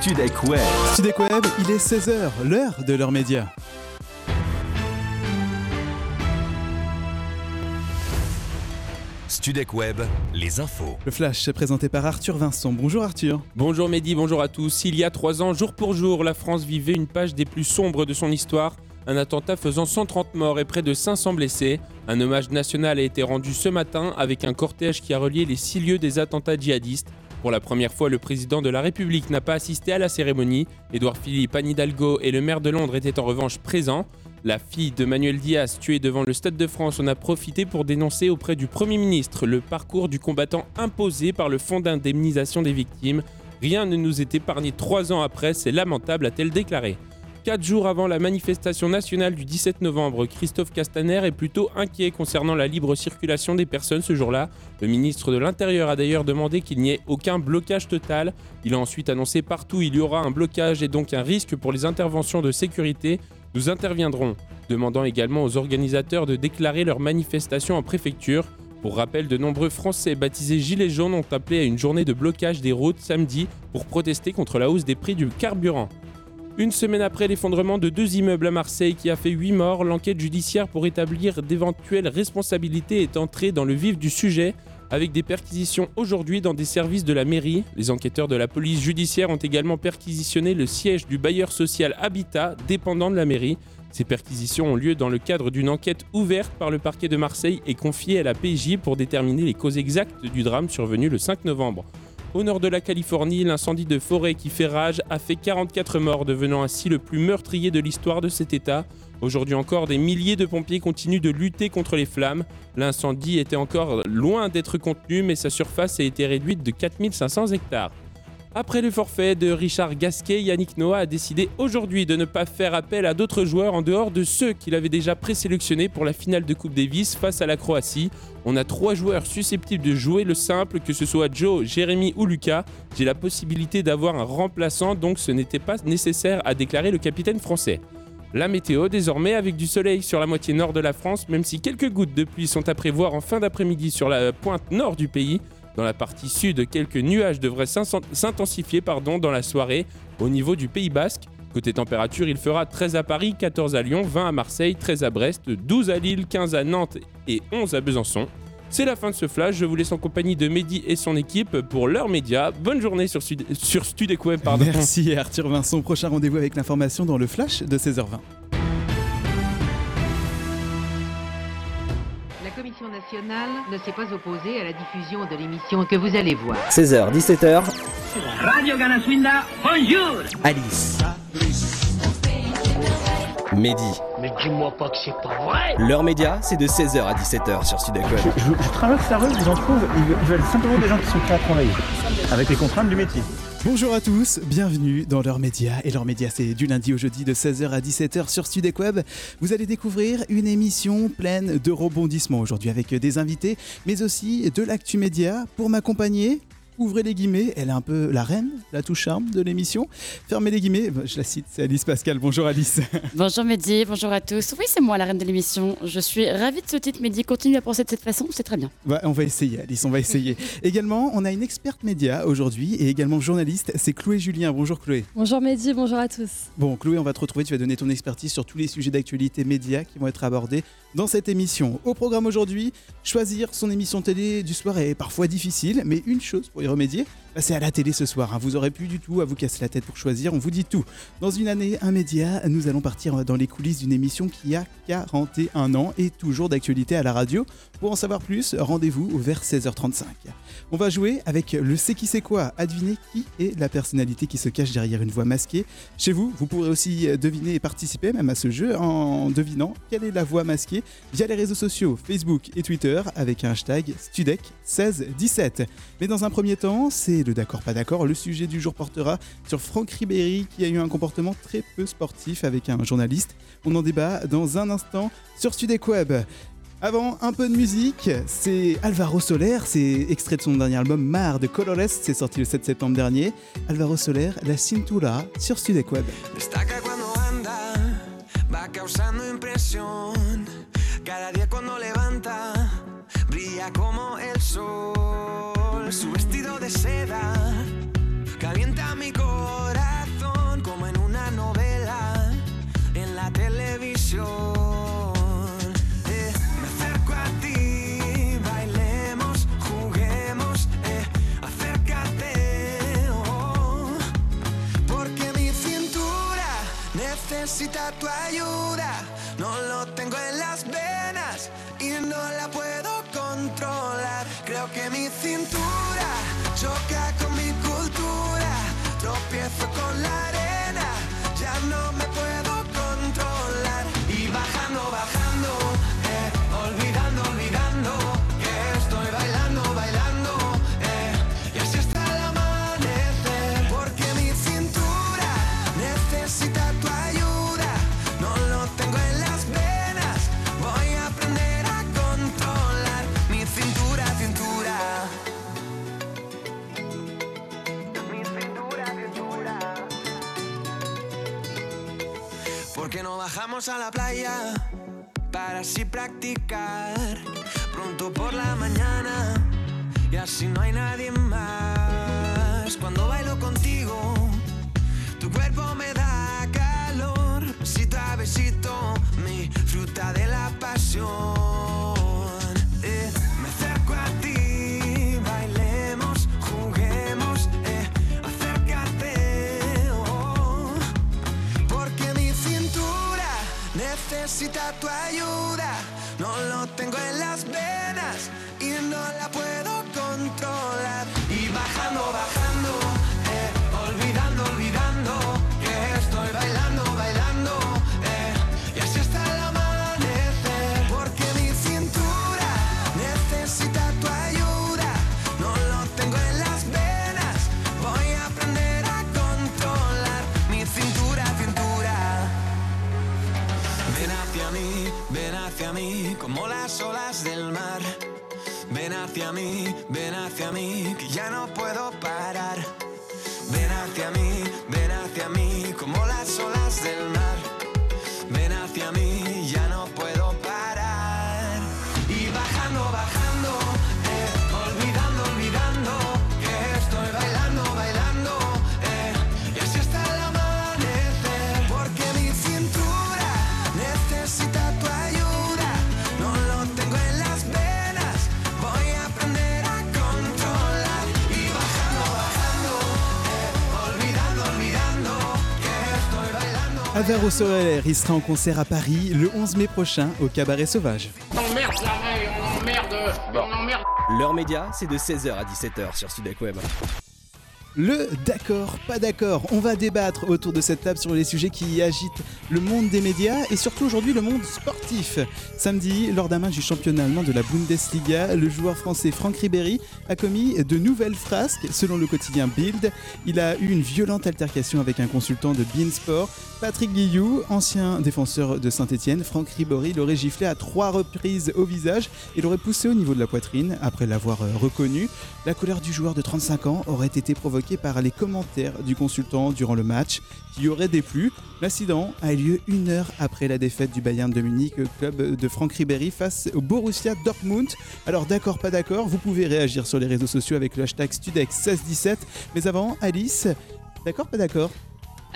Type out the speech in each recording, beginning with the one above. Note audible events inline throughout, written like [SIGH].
Studek Web. Studek Web, il est 16h, l'heure de leur média. Studek Web, les infos. Le flash est présenté par Arthur Vincent. Bonjour Arthur. Bonjour Mehdi, bonjour à tous. Il y a trois ans, jour pour jour, la France vivait une page des plus sombres de son histoire. Un attentat faisant 130 morts et près de 500 blessés. Un hommage national a été rendu ce matin avec un cortège qui a relié les six lieux des attentats djihadistes. Pour la première fois, le président de la République n'a pas assisté à la cérémonie. Édouard Philippe, Anne Hidalgo et le maire de Londres étaient en revanche présents. La fille de Manuel Diaz, tuée devant le Stade de France, en a profité pour dénoncer auprès du Premier ministre le parcours du combattant imposé par le Fonds d'indemnisation des victimes. Rien ne nous est épargné trois ans après, c'est lamentable, a-t-elle déclaré. Quatre jours avant la manifestation nationale du 17 novembre, Christophe Castaner est plutôt inquiet concernant la libre circulation des personnes ce jour-là. Le ministre de l'Intérieur a d'ailleurs demandé qu'il n'y ait aucun blocage total. Il a ensuite annoncé partout il y aura un blocage et donc un risque pour les interventions de sécurité. Nous interviendrons, demandant également aux organisateurs de déclarer leur manifestation en préfecture. Pour rappel, de nombreux Français baptisés Gilets jaunes ont appelé à une journée de blocage des routes samedi pour protester contre la hausse des prix du carburant. Une semaine après l'effondrement de deux immeubles à Marseille qui a fait 8 morts, l'enquête judiciaire pour établir d'éventuelles responsabilités est entrée dans le vif du sujet avec des perquisitions aujourd'hui dans des services de la mairie. Les enquêteurs de la police judiciaire ont également perquisitionné le siège du bailleur social Habitat, dépendant de la mairie. Ces perquisitions ont lieu dans le cadre d'une enquête ouverte par le parquet de Marseille et confiée à la PJ pour déterminer les causes exactes du drame survenu le 5 novembre. Au nord de la Californie, l'incendie de forêt qui fait rage a fait 44 morts, devenant ainsi le plus meurtrier de l'histoire de cet État. Aujourd'hui encore, des milliers de pompiers continuent de lutter contre les flammes. L'incendie était encore loin d'être contenu, mais sa surface a été réduite de 4500 hectares. Après le forfait de Richard Gasquet, Yannick Noah a décidé aujourd'hui de ne pas faire appel à d'autres joueurs en dehors de ceux qu'il avait déjà présélectionnés pour la finale de Coupe Davis face à la Croatie. On a trois joueurs susceptibles de jouer le simple, que ce soit Joe, Jérémy ou Lucas. J'ai la possibilité d'avoir un remplaçant, donc ce n'était pas nécessaire, à déclarer le capitaine français. La météo, désormais, avec du soleil sur la moitié nord de la France, même si quelques gouttes de pluie sont à prévoir en fin d'après-midi sur la pointe nord du pays. Dans la partie sud, quelques nuages devraient s'intensifier dans la soirée au niveau du Pays Basque. Côté température, il fera 13 à Paris, 14 à Lyon, 20 à Marseille, 13 à Brest, 12 à Lille, 15 à Nantes et 11 à Besançon. C'est la fin de ce flash. Je vous laisse en compagnie de Mehdi et son équipe pour leur média. Bonne journée sur, Sud Pardon. Merci Arthur Vincent. Prochain rendez-vous avec l'information dans le flash de 16h20. Nationale ne s'est pas opposée à la diffusion de l'émission que vous allez voir. 16h, 17h. Radio Ganaswinda, bonjour Alice. Mehdi. Mais dis-moi pas que c'est pas vrai Leur média, c'est de 16h à 17h sur Sud Je, je, je traverse la rue, j'en trouve, ils, ils veulent simplement des gens qui sont prêts à travailler, avec les contraintes du métier. Bonjour à tous, bienvenue dans leur média. Et leur média, c'est du lundi au jeudi de 16h à 17h sur Web. Vous allez découvrir une émission pleine de rebondissements aujourd'hui avec des invités, mais aussi de l'actu média pour m'accompagner. Ouvrez les guillemets, elle est un peu la reine, la touche charme de l'émission. Fermez les guillemets, je la cite, c'est Alice Pascal. Bonjour Alice. [LAUGHS] Bonjour Mehdi, bonjour à tous. Oui, c'est moi la reine de l'émission. Je suis ravie de ce titre, Mehdi. Continue à penser de cette façon, c'est très bien. Ouais, on va essayer, Alice, on va essayer. [LAUGHS] également, on a une experte média aujourd'hui et également journaliste, c'est Chloé Julien. Bonjour Chloé. Bonjour Mehdi, bonjour à tous. Bon, Chloé, on va te retrouver, tu vas donner ton expertise sur tous les sujets d'actualité média qui vont être abordés dans cette émission. Au programme aujourd'hui, choisir son émission télé du soir est parfois difficile, mais une chose pour y remédier, c'est à la télé ce soir. Hein. Vous aurez plus du tout à vous casser la tête pour choisir, on vous dit tout. Dans une année, un média, nous allons partir dans les coulisses d'une émission qui a 41 ans et toujours d'actualité à la radio. Pour en savoir plus, rendez-vous vers 16h35. On va jouer avec le C'est qui c'est quoi, adiviner qui est la personnalité qui se cache derrière une voix masquée. Chez vous, vous pourrez aussi deviner et participer même à ce jeu en devinant quelle est la voix masquée via les réseaux sociaux Facebook et Twitter avec un hashtag Studec1617. Mais dans un premier temps, c'est d'accord pas d'accord. Le sujet du jour portera sur Franck Ribéry qui a eu un comportement très peu sportif avec un journaliste. On en débat dans un instant sur Studec Web. Avant, un peu de musique, c'est Alvaro Soler, c'est extrait de son dernier album Mar de Colores, c'est sorti le 7 septembre dernier. Alvaro Soler, La Cintura sur Studec Web. su vestido de seda calienta mi corazón como en una novela en la televisión. Eh, me acerco a ti, bailemos, juguemos, eh, acércate, oh, porque mi cintura necesita tu ayuda, no lo tengo en las venas y no la puedo Creo que mi cintura choca con Alvaro Soler, il sera en concert à Paris le 11 mai prochain au Cabaret Sauvage. On emmerde, on emmerde, on emmerde. L'heure média, c'est de 16h à 17h sur Studek Web. Le d'accord, pas d'accord. On va débattre autour de cette table sur les sujets qui agitent le monde des médias et surtout aujourd'hui le monde sportif. Samedi, lors d'un match du championnat allemand de la Bundesliga, le joueur français Franck Ribéry a commis de nouvelles frasques selon le quotidien Bild. Il a eu une violente altercation avec un consultant de Beansport, Patrick Guillou, ancien défenseur de Saint-Etienne. Franck Ribéry l'aurait giflé à trois reprises au visage et l'aurait poussé au niveau de la poitrine après l'avoir reconnu. La colère du joueur de 35 ans aurait été provoquée par les commentaires du consultant durant le match qui aurait déplu. L'incident a eu lieu une heure après la défaite du Bayern de Munich, club de Franck Ribéry face au Borussia Dortmund. Alors d'accord, pas d'accord, vous pouvez réagir sur les réseaux sociaux avec le hashtag Studex1617. Mais avant, Alice, d'accord, pas d'accord?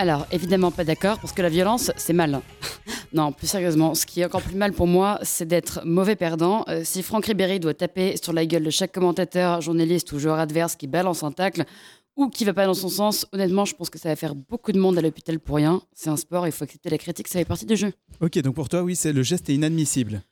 Alors, évidemment pas d'accord, parce que la violence, c'est mal. [LAUGHS] non, plus sérieusement, ce qui est encore plus mal pour moi, c'est d'être mauvais perdant. Euh, si Franck Ribéry doit taper sur la gueule de chaque commentateur, journaliste ou joueur adverse qui balance un tacle, ou qui va pas dans son sens, honnêtement, je pense que ça va faire beaucoup de monde à l'hôpital pour rien. C'est un sport, il faut accepter la critique, ça fait partie du jeu. Ok, donc pour toi, oui, c'est le geste est inadmissible.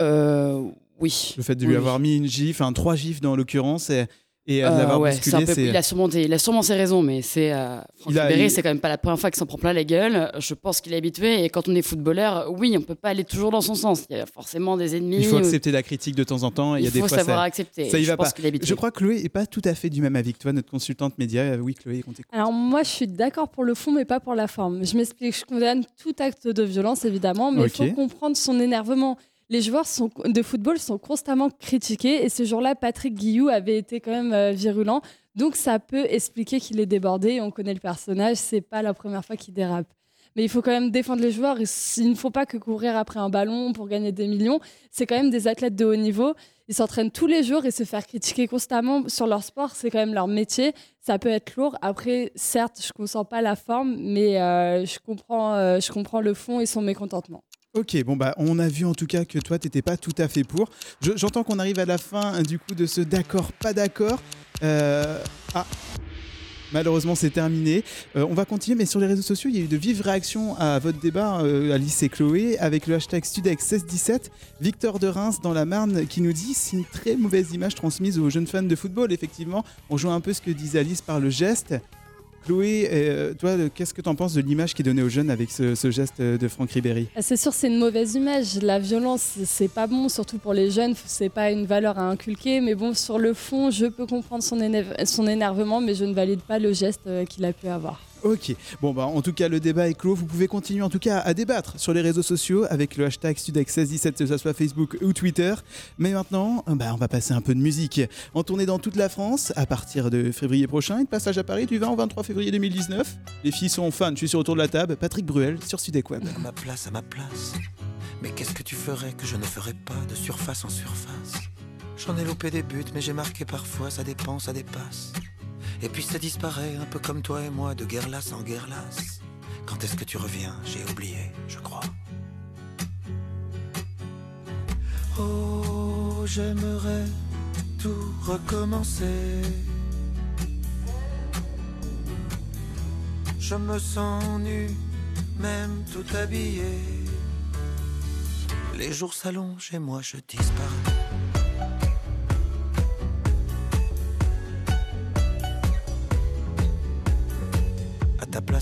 Euh, oui. Le fait de lui Oui. avoir mis une gifle, enfin trois gifles dans l'occurrence, et, et euh, de Euh, l'avoir ouais, bousculé, peu- il, a sûrement des- il a sûrement ses raisons, mais c'est euh, Franck Il a- Ribéry, il- c'est quand même pas la première fois qu'il s'en prend plein la gueule. Je pense qu'il est habitué, et quand on est footballeur, oui, on peut pas aller toujours dans son sens. Il y a forcément des ennemis. Il faut ou- accepter la critique de temps en temps. et Il, y a des faut fois savoir ça, accepter. ça y Je va pense pas. qu'il est habitué. Je crois que Chloé est pas tout à fait du même avis que toi, notre consultante média. Euh, Oui, Chloé, on. Alors moi, je suis d'accord pour le fond, mais pas pour la forme. Je m'explique, je condamne tout acte de violence, évidemment, mais il faut comprendre son énervement. Les joueurs de football sont constamment critiqués, et ce jour-là, Patrick Guillou avait été quand même euh, virulent, donc ça peut expliquer qu'il est débordé. On connaît le personnage, c'est pas la première fois qu'il dérape. Mais il faut quand même défendre les joueurs. Il ne faut pas que courir après un ballon pour gagner des millions. C'est quand même des athlètes de haut niveau. Ils s'entraînent tous les jours et se faire critiquer constamment sur leur sport, c'est quand même leur métier. Ça peut être lourd. Après, certes, je ne consens pas la forme, mais euh, euh, je comprends le fond et son mécontentement. Ok, bon bah on a vu en tout cas que toi t'étais pas tout à fait pour. Je- J'entends qu'on arrive à la fin hein, du coup de ce d'accord, pas d'accord. Euh, Ah, Malheureusement, c'est terminé. Euh, on va continuer, mais sur les réseaux sociaux, il y a eu de vives réactions à votre débat, euh, Alice et Chloé, avec le hashtag Studex1617. Victor de Reims dans la Marne qui nous dit c'est une très mauvaise image transmise aux jeunes fans de football. Effectivement, on joue un peu ce que disait Alice par le geste. Chloé, euh, toi, qu'est-ce que tu en penses de l'image qui est donnée aux jeunes avec ce, geste euh, de Franck Ribéry? Ah, C'est sûr, c'est une mauvaise image. La violence, c'est pas bon, surtout pour les jeunes. C'est pas une valeur à inculquer. Mais bon, sur le fond, je peux comprendre son énervement, mais je ne valide pas le geste euh, qu'il a pu avoir. Ok, bon bah en tout cas le débat est clos, vous pouvez continuer en tout cas à débattre sur les réseaux sociaux avec le hashtag Studex1617 que ce soit Facebook ou Twitter. Mais maintenant, euh, bah, on va passer un peu de musique. En tournée dans toute la France à partir de février prochain et de passage à Paris du 20 au 23 février 2019. Les filles sont fans, je suis sur autour de la table, Patrick Bruel sur Sudec Web. À ma place, à ma place. Mais qu'est-ce que tu ferais que je ne ferais pas de surface en surface? J'en ai loupé des buts, mais j'ai marqué parfois, ça dépend, ça dépasse. Et puis ça disparaît, un peu comme toi et moi, de guerre lasse en guerre lasse. Quand est-ce que tu reviens? J'ai oublié, je crois. Oh, j'aimerais tout recommencer. Je me sens nu, même tout habillé. Les jours s'allongent et moi je disparais.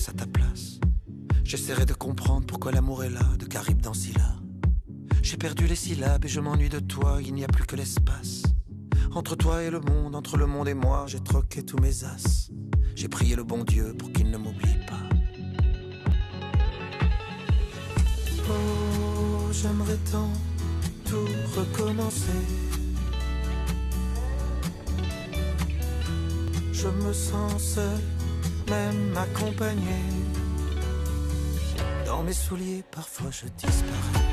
À ta place. J'essaierai de comprendre pourquoi l'amour est là, de Caribe dans Scylla. J'ai perdu les syllabes et je m'ennuie de toi, il n'y a plus que l'espace. Entre toi et le monde, entre le monde et moi, j'ai troqué tous mes as. J'ai prié le bon Dieu pour qu'il ne m'oublie pas. Oh, j'aimerais tant tout recommencer. Je me sens seul, même accompagné. Dans mes souliers, parfois je disparais.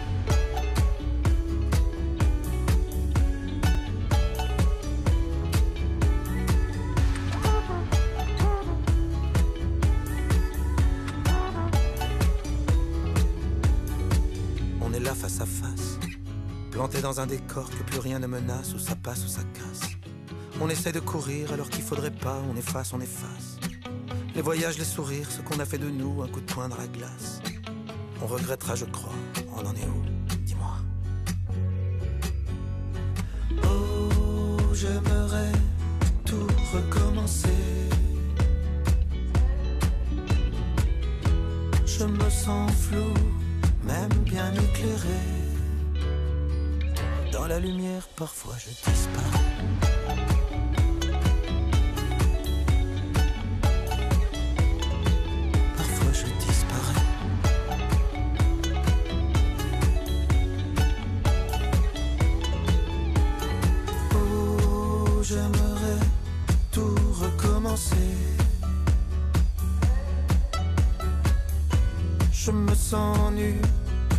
On est là face à face, planté dans un décor que plus rien ne menace, où ça passe ou ça casse. On essaie de courir alors qu'il faudrait pas, on efface, on efface. Les voyages, les sourires, ce qu'on a fait de nous, un coup de poing dans la glace. On regrettera, je crois, on en est où? Dis-moi. Oh, j'aimerais tout recommencer. Je me sens flou, même bien éclairé. Dans la lumière, parfois je disparais.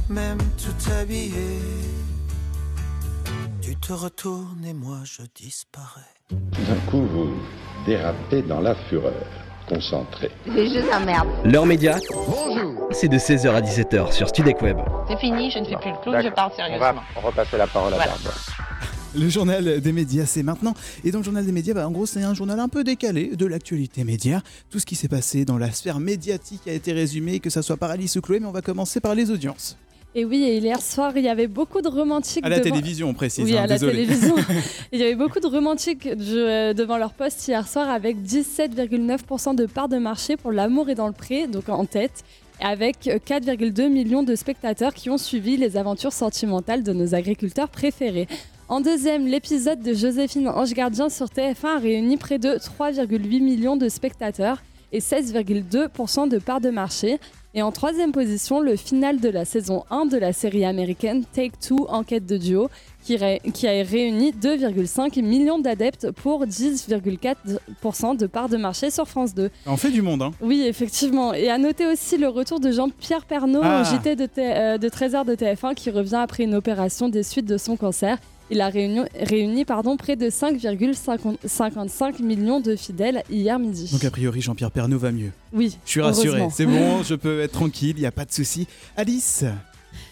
Même tout habillé. Tu te retournes et moi je disparais. D'un coup, vous dérapez dans la fureur. Concentré. Les jeux emmerdent. L'heure média, c'est de 16h à 17h sur Studec Web. C'est fini, je ne fais plus le clown, je parle sérieusement. repasser la parole à Voilà. Barbara. Le journal des médias, c'est maintenant. Et dans le journal des médias, bah, en gros, c'est un journal un peu décalé de l'actualité média. Tout ce qui s'est passé dans la sphère médiatique a été résumé, que ça soit par Alice ou Chloé, mais on va commencer par les audiences. Et oui, et hier soir, il y avait beaucoup de romantiques. À la devant- télévision, on précise. Oui, hein, à la télévision. [LAUGHS] il y avait beaucoup de romantiques de- devant leur poste hier soir avec 17,9% de part de marché pour L'amour est dans le pré, donc en tête, avec 4,2 millions de spectateurs qui ont suivi les aventures sentimentales de nos agriculteurs préférés. En deuxième, l'épisode de Joséphine Ange Gardien sur TF1 a réuni près de 3,8 millions de spectateurs et 16,2% de part de marché. Et en troisième position, le final de la saison 1 de la série américaine Take Two Enquête de duo, qui, ré- qui a réuni 2,5 millions d'adeptes pour 10,4% de part de marché sur France 2. On fait du monde, hein. Oui, effectivement. Et à noter aussi le retour de Jean-Pierre Pernaut Ah. au JT de, T- euh, de 13h de TF1 qui revient après une opération des suites de son cancer. Il a réuni, réuni pardon, près de 5,55 millions de fidèles hier midi. Donc a priori, Jean-Pierre Pernaut va mieux. oui, Je suis rassuré. C'est bon, [LAUGHS] je peux être tranquille, il n'y a pas de souci. Alice,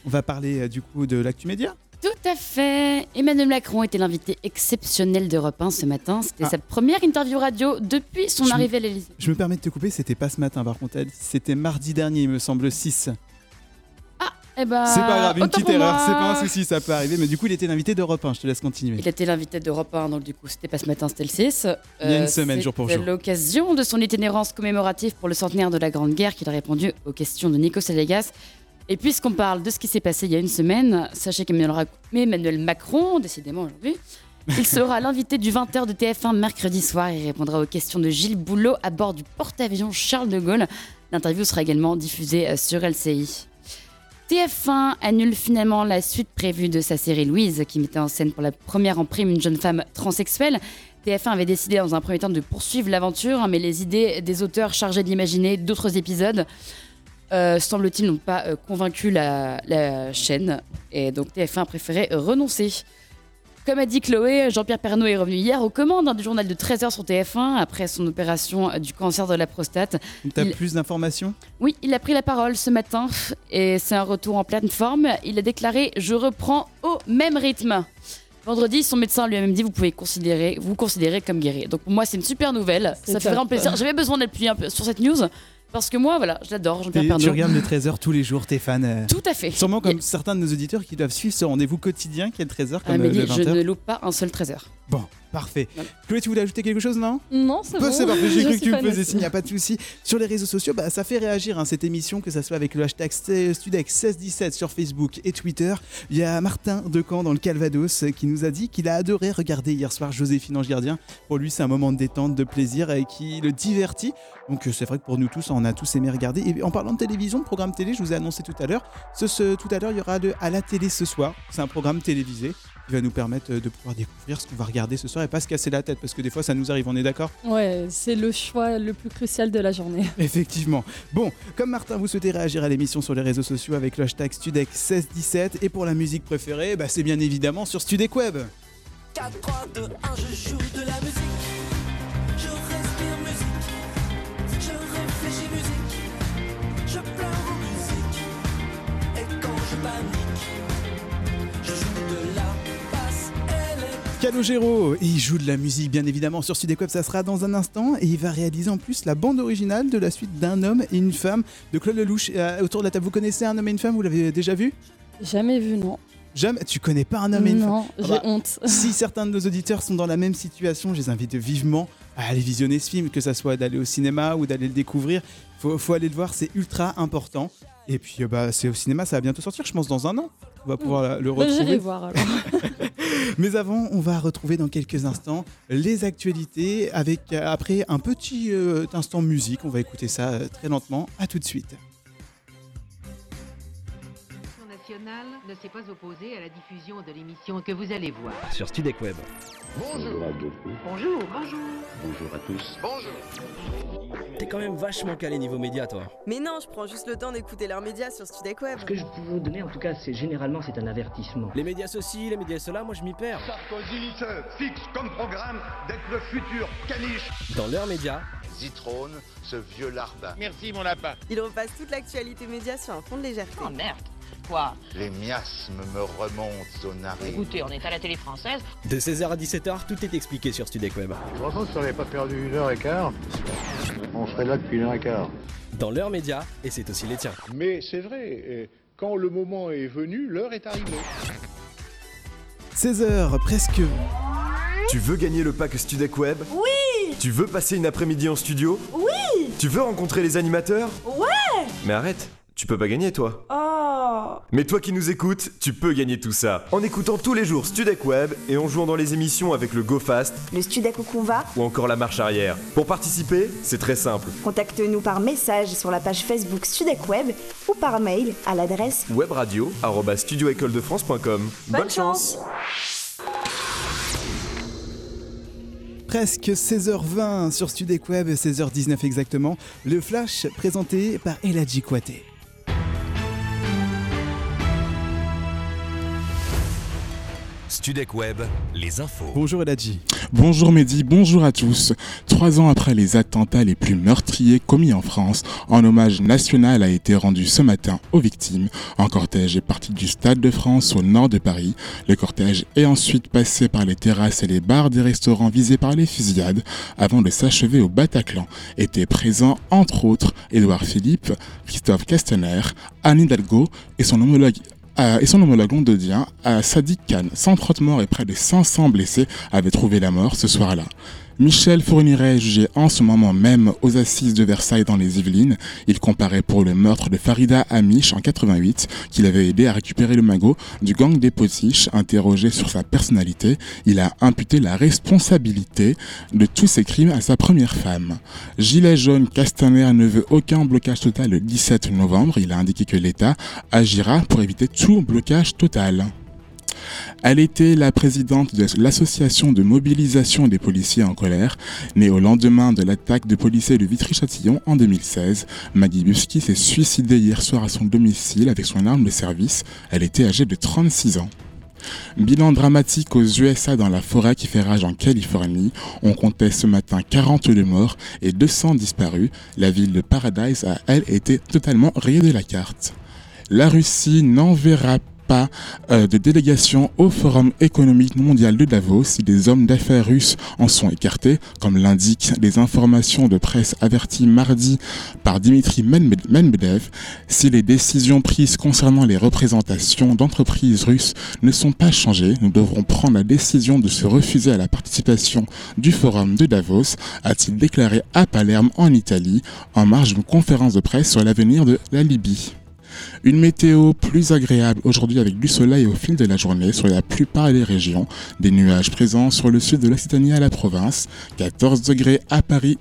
on va parler euh, du coup de l'actu média Tout à fait. Emmanuel Macron était l'invité exceptionnel d'Europe 1 ce matin. C'était Ah. sa première interview radio depuis son Je arrivée à l'Élysée. Je me permets de te couper, c'était pas ce matin par contre, Alice, c'était mardi dernier, il me semble, 6. Eh ben, c'est pas grave, une petite erreur, c'est pas un souci, ça peut arriver, mais du coup il était l'invité d'Europe 1, je te laisse continuer. Il était l'invité d'Europe 1, donc du coup, c'était pas ce matin, c'était le 6. Il y a une semaine, jour pour jour. l'occasion de son itinérance commémorative pour le centenaire de la Grande Guerre qu'il a répondu aux questions de Nico Salegas. Et puisqu'on parle de ce qui s'est passé il y a une semaine, sachez qu'Emmanuel Macron, décidément aujourd'hui, il [LAUGHS] sera l'invité du 20h de TF1 mercredi soir. Il répondra aux questions de Gilles Boulot à bord du porte-avions Charles de Gaulle. L'interview sera également diffusée euh, sur LCI. TF1 annule finalement la suite prévue de sa série Louise, qui mettait en scène pour la première en prime une jeune femme transsexuelle. TF1 avait décidé dans un premier temps de poursuivre l'aventure, hein, mais les idées des auteurs chargés d'imaginer d'autres épisodes, euh, semble-t-il, n'ont pas euh, convaincu la, la chaîne. Et donc TF1 a préféré renoncer. Comme a dit Chloé, Jean-Pierre Pernaut est revenu hier aux commandes hein, du journal de 13h sur TF1 après son opération euh, du cancer de la prostate. T'as Il- plus d'informations? Oui, il a pris la parole ce matin et c'est un retour en pleine forme. Il a déclaré Je reprends au même rythme. Vendredi, son médecin lui a même dit Vous pouvez considérer, vous considérer comme guéri. Donc pour moi, c'est une super nouvelle. Ça fait vraiment plaisir. J'avais besoin d'appuyer un peu sur cette news parce que moi, voilà, je l'adore, Jean-Pierre Pernaut. Tu regardes les 13h tous les jours, t'es fan. euh, Tout à fait. Sûrement comme certains de nos auditeurs qui doivent suivre ce rendez-vous quotidien qui est le 13h comme euh, Amélie, le je 20h. ne loupe pas un seul 13 heures. Bon, parfait. Chloé, tu voulais ajouter quelque chose, non? Non, c'est bon. c'est parfait, j'ai cru que tu me faisais signe, y a pas de souci. Sur les réseaux sociaux, bah, ça fait réagir hein, cette émission, que ça soit avec le hashtag Studex1617 sur Facebook et Twitter. Il y a Martin Decamp dans le Calvados euh, qui nous a dit qu'il a adoré regarder hier soir Joséphine Ange Gardien. Pour lui, c'est un moment de détente, de plaisir et qui le divertit. Donc euh, c'est vrai que pour nous tous, on a tous aimé regarder. Et en parlant de télévision, de programme télé, je vous ai annoncé tout à l'heure, ce, ce- tout à l'heure, il y aura le à la télé ce soir. C'est un programme télévisé qui va nous permettre euh, de pouvoir découvrir ce qu'on va regarder ce soir et pas se casser la tête parce que des fois ça nous arrive, on est d'accord? Ouais, c'est le choix le plus crucial de la journée. [LAUGHS] Effectivement. Bon, comme Martin, vous souhaitez réagir à l'émission sur les réseaux sociaux avec le hashtag Studec1617 et pour la musique préférée, bah, c'est bien évidemment sur Studec Web. 4, 3, 2, 1, je joue de la musique. Je respire musique. Je réfléchis musique. Je pleure en musique. Et quand je panique, Calogero, et il joue de la musique bien évidemment sur Studec Web, ça sera dans un instant et il va réaliser en plus la bande originale de la suite d'un homme et une femme de Claude Lelouch. Euh, autour de la table, vous connaissez un homme et une femme, vous l'avez déjà vu? Jamais vu, non. Jamais? Tu connais pas un homme et une femme? Non, j'ai bah, honte. [LAUGHS] Si certains de nos auditeurs sont dans la même situation, je les invite vivement à aller visionner ce film, que ça soit d'aller au cinéma ou d'aller le découvrir. Faut, faut aller le voir, c'est ultra important. Et puis euh, bah, c'est au cinéma, ça va bientôt sortir, je pense dans un an. On va pouvoir la- le Bah, J'irai retrouver. voir [LAUGHS] alors. Mais avant, on va retrouver dans quelques instants les actualités avec euh, après un petit euh, instant musique. On va écouter ça très lentement. À tout de suite. Nationale ne s'est pas opposée à la diffusion de l'émission que vous allez voir. Sur Studec Web. Bonjour. Bonjour, bonjour. Bonjour à tous. T'es quand même vachement calé niveau média, toi. Mais non, je prends juste le temps d'écouter leurs médias sur Studec Web. Ce que je peux vous donner, en tout cas, c'est généralement c'est un avertissement. Les médias ceci, les médias cela, moi je m'y perds. Sarkozy se fixe comme programme d'être le futur caniche. Dans leurs médias, Zitrone, ce vieux larbin. Merci mon lapin. Il repasse toute l'actualité média sur un fond de légèreté. Oh merde. Quoi Les miasmes me remontent aux narines. Écoutez, on est à la télé française. de 16h à 17h, tout est expliqué sur Studec Web. Franchement, si on n'avait pas perdu une heure et quart, on serait là depuis une heure et quart. Dans leurs médias, et c'est aussi les tiens. Mais c'est vrai, quand le moment est venu, l'heure est arrivée. 16h, presque. Tu veux gagner le pack Studec Web? Oui Tu veux passer une après-midi en studio? Oui Tu veux rencontrer les animateurs? Ouais Mais arrête, tu peux pas gagner toi. Oh Mais toi qui nous écoutes, tu peux gagner tout ça. En écoutant tous les jours Studec Web et en jouant dans les émissions avec le GoFast Le Studec Conva, ou encore la marche arrière. Pour participer, c'est très simple. contacte-nous par message sur la page Facebook Studec Web ou par mail à l'adresse webradio@studioécoledefrance.com. Bonne chance. Presque 16h20 sur Studec Web, 16h19 exactement. Le flash présenté par Eladji Kouate. Studec Web, les infos. Bonjour Eladji. Bonjour Mehdi, bonjour à tous. Trois ans après les attentats les plus meurtriers commis en France, un hommage national a été rendu ce matin aux victimes. Un cortège est parti du Stade de France au nord de Paris. Le cortège est ensuite passé par les terrasses et les bars des restaurants visés par les fusillades avant de s'achever au Bataclan. Étaient présents entre autres Édouard Philippe, Christophe Castaner, Anne Hidalgo et son homologue euh, et son homologue londonien, à Sadiq Khan. 130 morts et près de 500 blessés avaient trouvé la mort ce soir-là. Michel Fourniret est jugé en ce moment même aux assises de Versailles dans les Yvelines. Il comparait pour le meurtre de Farida Amish en 88, qu'il avait aidé à récupérer le magot du gang des Potiches. Interrogé sur sa personnalité, il a imputé la responsabilité de tous ces crimes à sa première femme. Gilet jaune, Castaner ne veut aucun blocage total le 17 novembre. Il a indiqué que l'État agira pour éviter tout blocage total. Elle était la présidente de l'association de mobilisation des policiers en colère, née au lendemain de l'attaque de policiers de Vitry-Châtillon en 2016. Maggie Buski s'est suicidée hier soir à son domicile avec son arme de service. Elle était âgée de 36 ans. Bilan dramatique aux USA dans la forêt qui fait rage en Californie. On comptait ce matin 42 morts et 200 disparus. La ville de Paradise a, elle, été totalement rayée de la carte. La Russie n'enverra pas euh, de délégation au Forum économique mondial de Davos si des hommes d'affaires russes en sont écartés, comme l'indiquent les informations de presse averties mardi par Dimitri Medvedev. Si les décisions prises concernant les représentations d'entreprises russes ne sont pas changées, nous devrons prendre la décision de se refuser à la participation du Forum de Davos, a-t-il déclaré à Palerme en Italie, en marge d'une conférence de presse sur l'avenir de la Libye. Une météo plus agréable aujourd'hui avec du soleil au fil de la journée sur la plupart des régions. Des nuages présents sur le sud de l'Occitanie à la province. 14 degrés à Paris.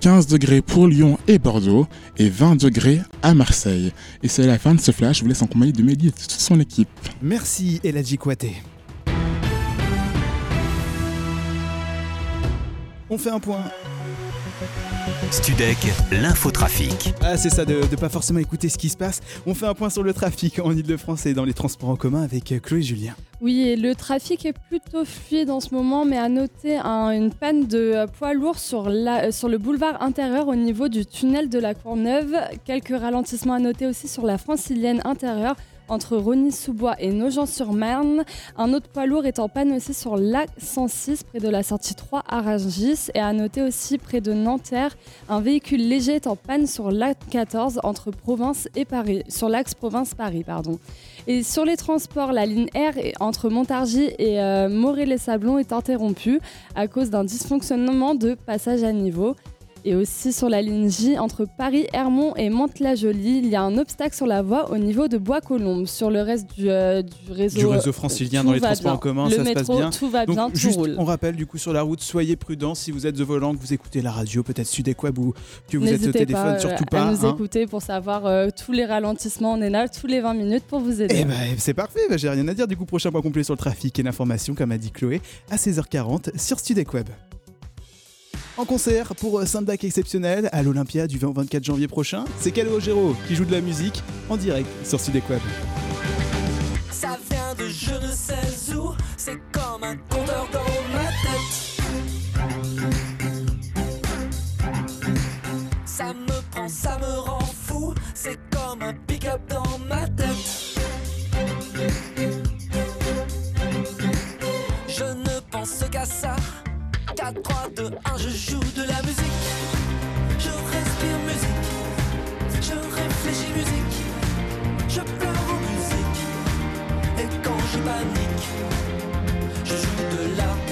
15 degrés pour Lyon et Bordeaux et 20 degrés à Marseille. Et c'est la fin de ce flash. Je vous laisse en compagnie de Mehdi et de toute son équipe. Merci Eladji Kouate. On fait un point Studec, l'infotrafic. Ah, c'est ça, de ne pas forcément écouter ce qui se passe. On fait un point sur le trafic en Ile-de-France et dans les transports en commun avec Chloé Julien. Oui, et le trafic est plutôt fluide en ce moment, mais à noter une panne de poids lourd sur, la, euh, sur le boulevard intérieur au niveau du tunnel de la Courneuve. Quelques ralentissements à noter aussi sur la francilienne intérieure entre Rony-sous-Bois et Nogent-sur-Marne. Un autre poids lourd est en panne aussi sur l'A106 près de la sortie 3 à Rungis. Et à noter aussi près de Nanterre, un véhicule léger est en panne sur l'A14 entre Province et Paris, sur l'axe Province-Paris. pardon. Et sur les transports, la ligne R entre Montargis et euh, Morée-les-Sablons est interrompue à cause d'un dysfonctionnement de passage à niveau. Et aussi sur la ligne J entre Paris, Hermont et Mantes-la-Jolie, il y a un obstacle sur la voie au niveau de Bois-Colombes. Sur le reste du, euh, du réseau, du réseau francilien dans les transports bien. en commun, le ça métro, se passe bien. Tout va Donc, bien, tout juste, roule. On rappelle du coup sur la route, soyez prudents si vous êtes au volant, que vous écoutez la radio, peut-être Sudec Web ou que vous êtes au téléphone, pas, euh, surtout à pas. nous hein. écouter pour savoir euh, tous les ralentissements. On est là tous les 20 minutes pour vous aider. Eh ben, c'est parfait, bah, j'ai rien à dire. Du coup, prochain point complet sur le trafic et l'information, comme a dit Chloé, à 16h40 sur Studec Web. En concert pour Soundback exceptionnel à l'Olympia du 20 au 24 janvier prochain, c'est Calogero qui joue de la musique en direct sur Web. Ça vient de je ne sais où, c'est comme un compteur dans ma tête. Ça me prend, ça me rend fou, c'est comme un pick-up dans 4, 3, 2, 1, je joue de la musique. Je respire musique, je réfléchis musique, je pleure en musique. Et quand je panique, je joue de la basse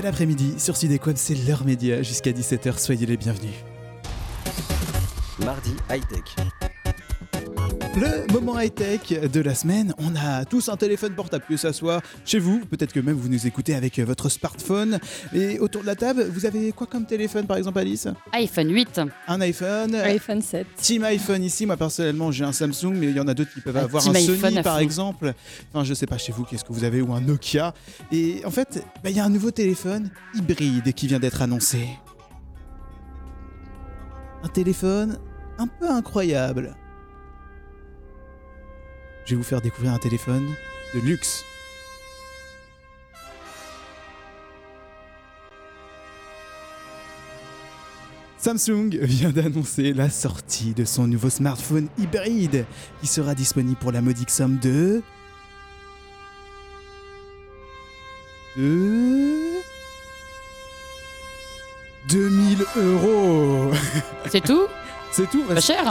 Bel après-midi sur Web, c'est l'heure média jusqu'à 17h. Soyez les bienvenus. Mardi high-tech. Le moment high-tech de la semaine, on a tous un téléphone portable, que ça soit chez vous, peut-être que même vous nous écoutez avec votre smartphone. Et autour de la table, vous avez quoi comme téléphone par exemple, Alice? iPhone 8. Un iPhone iPhone 7. Team iPhone ici, moi personnellement j'ai un Samsung, mais il y en a d'autres qui peuvent avoir Team un iPhone Sony par exemple. Enfin, je sais pas chez vous qu'est-ce que vous avez ou un Nokia. Et en fait, bah, il y a un nouveau téléphone hybride qui vient d'être annoncé. Un téléphone un peu incroyable. Je vais vous faire découvrir un téléphone de luxe. Samsung vient d'annoncer la sortie de son nouveau smartphone hybride qui sera disponible pour la modique somme de... de... 2000 euros C'est tout? C'est tout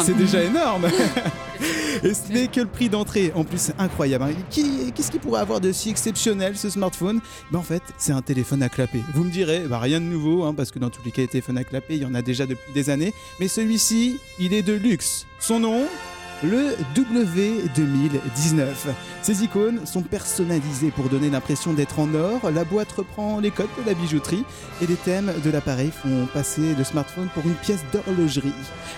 C'est déjà énorme [LAUGHS] [LAUGHS] Et ce n'est que le prix d'entrée. En plus, c'est incroyable. hein. Qui- Qu'est-ce qui pourrait avoir de si exceptionnel ce smartphone? Ben, En fait, c'est un téléphone à clapper. Vous me direz, bah, rien de nouveau, hein, parce que dans tous les cas, les téléphones à clapper, il y en a déjà depuis des années. Mais celui-ci, il est de luxe. Son nom? Le W2019. Ces icônes sont personnalisées pour donner l'impression d'être en or. La boîte reprend les codes de la bijouterie et les thèmes de l'appareil font passer le smartphone pour une pièce d'horlogerie.